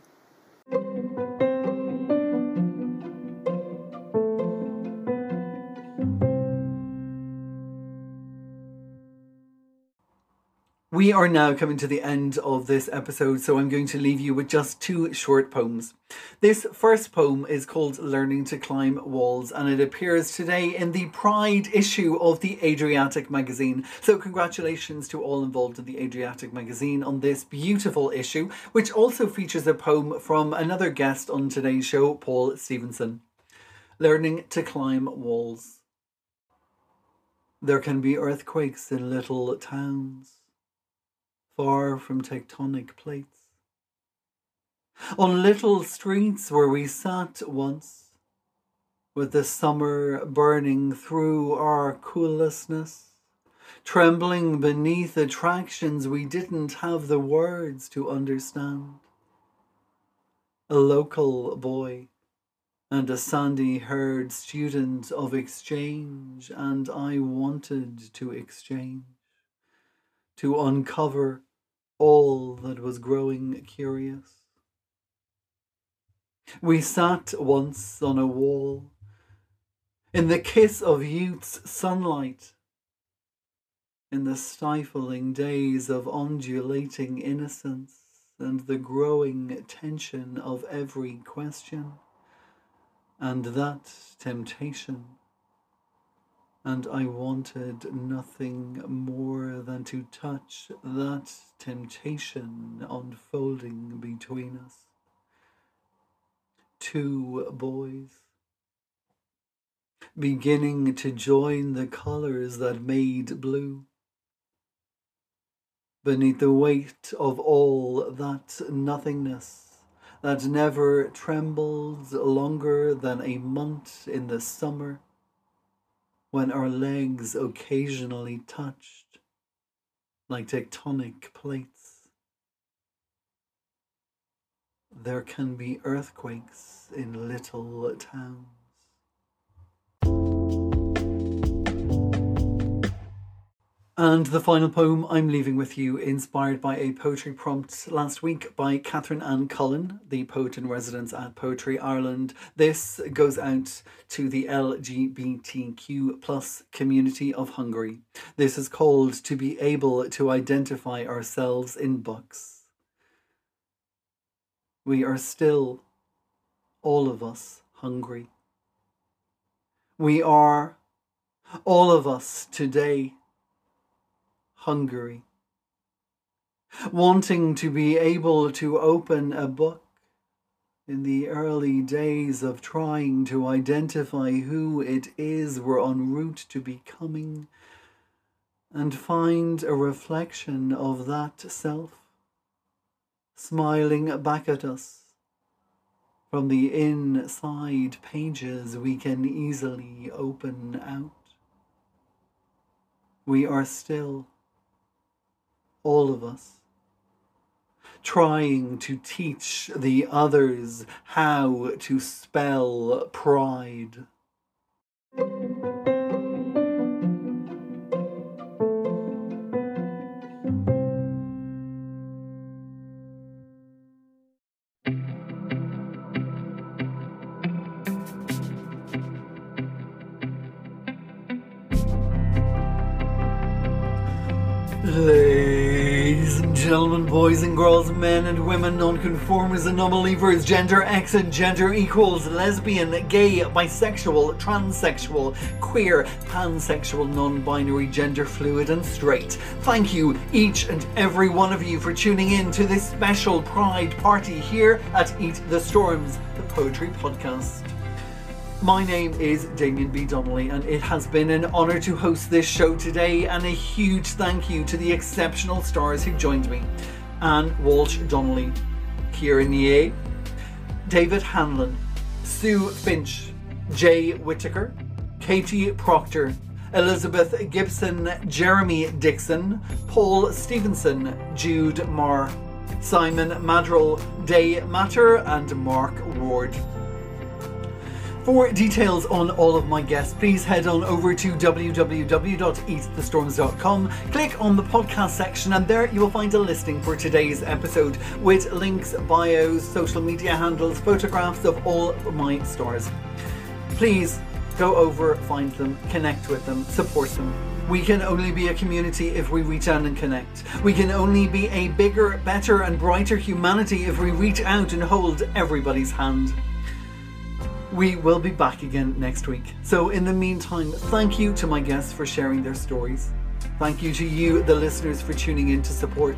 We are now coming to the end of this episode, so I'm going to leave you with just two short poems. This first poem is called Learning to Climb Walls, and it appears today in the Pride issue of the Adriatic magazine. So, congratulations to all involved in the Adriatic magazine on this beautiful issue, which also features a poem from another guest on today's show, Paul Stephenson. Learning to Climb Walls. There can be earthquakes in little towns far from tectonic plates. On little streets where we sat once, with the summer burning through our coolessness, trembling beneath attractions we didn't have the words to understand. A local boy and a sandy haired student of exchange, and I wanted to exchange, to uncover all that was growing curious. We sat once on a wall in the kiss of youth's sunlight, in the stifling days of undulating innocence and the growing tension of every question, and that temptation and I wanted nothing more than to touch that temptation unfolding between us. Two boys, beginning to join the colours that made blue. Beneath the weight of all that nothingness that never trembles longer than a month in the summer when our legs occasionally touched like tectonic plates. There can be earthquakes in little towns. And the final poem I'm leaving with you, inspired by a poetry prompt last week by Catherine Ann Cullen, the poet in residence at Poetry Ireland. This goes out to the LGBTQ plus community of Hungary. This is called To Be Able to Identify Ourselves in Books. We are still, all of us, hungry. We are, all of us today, Hungary. Wanting to be able to open a book in the early days of trying to identify who it is we're en route to becoming and find a reflection of that self smiling back at us from the inside pages we can easily open out. We are still all of us, trying to teach the others how to spell pride. Gentlemen, boys and girls, men and women, non-conformers and non-believers, gender X and gender equals, lesbian, gay, bisexual, transsexual, queer, pansexual, non-binary, gender fluid and straight. Thank you, each and every one of you, for tuning in to this special Pride party here at Eat the Storms, the poetry podcast. My name is Damien B. Donnelly, and it has been an honour to host this show today, and a huge thank you to the exceptional stars who joined me Anne Walsh Donnelly, Ciara Ní É, David Hanlon, Sue Finch, Jay Whittaker, Katie Proctor, Elizabeth Gibson, Jeremy Dixon, Paul Stephenson, Jude Marr, Simon Maddrell, Day Mattar, and Mark Ward. For details on all of my guests, please head on over to www.eatthestorms.com, click on the podcast section, and there you will find a listing for today's episode with links, bios, social media handles, photographs of all my stars. Please go over, find them, connect with them, support them. We can only be a community if we reach out and connect. We can only be a bigger, better, and brighter humanity if we reach out and hold everybody's hand. We will be back again next week. So, in the meantime, thank you to my guests for sharing their stories. Thank you to you, the listeners, for tuning in to support.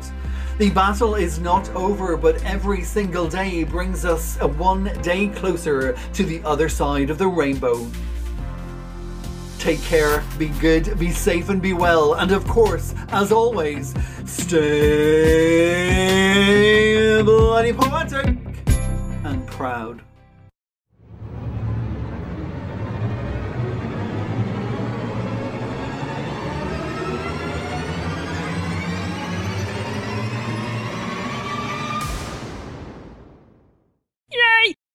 The battle is not over, but every single day brings us a one day closer to the other side of the rainbow. Take care, be good, be safe, and be well. And of course, as always, stay bloody poetic and proud.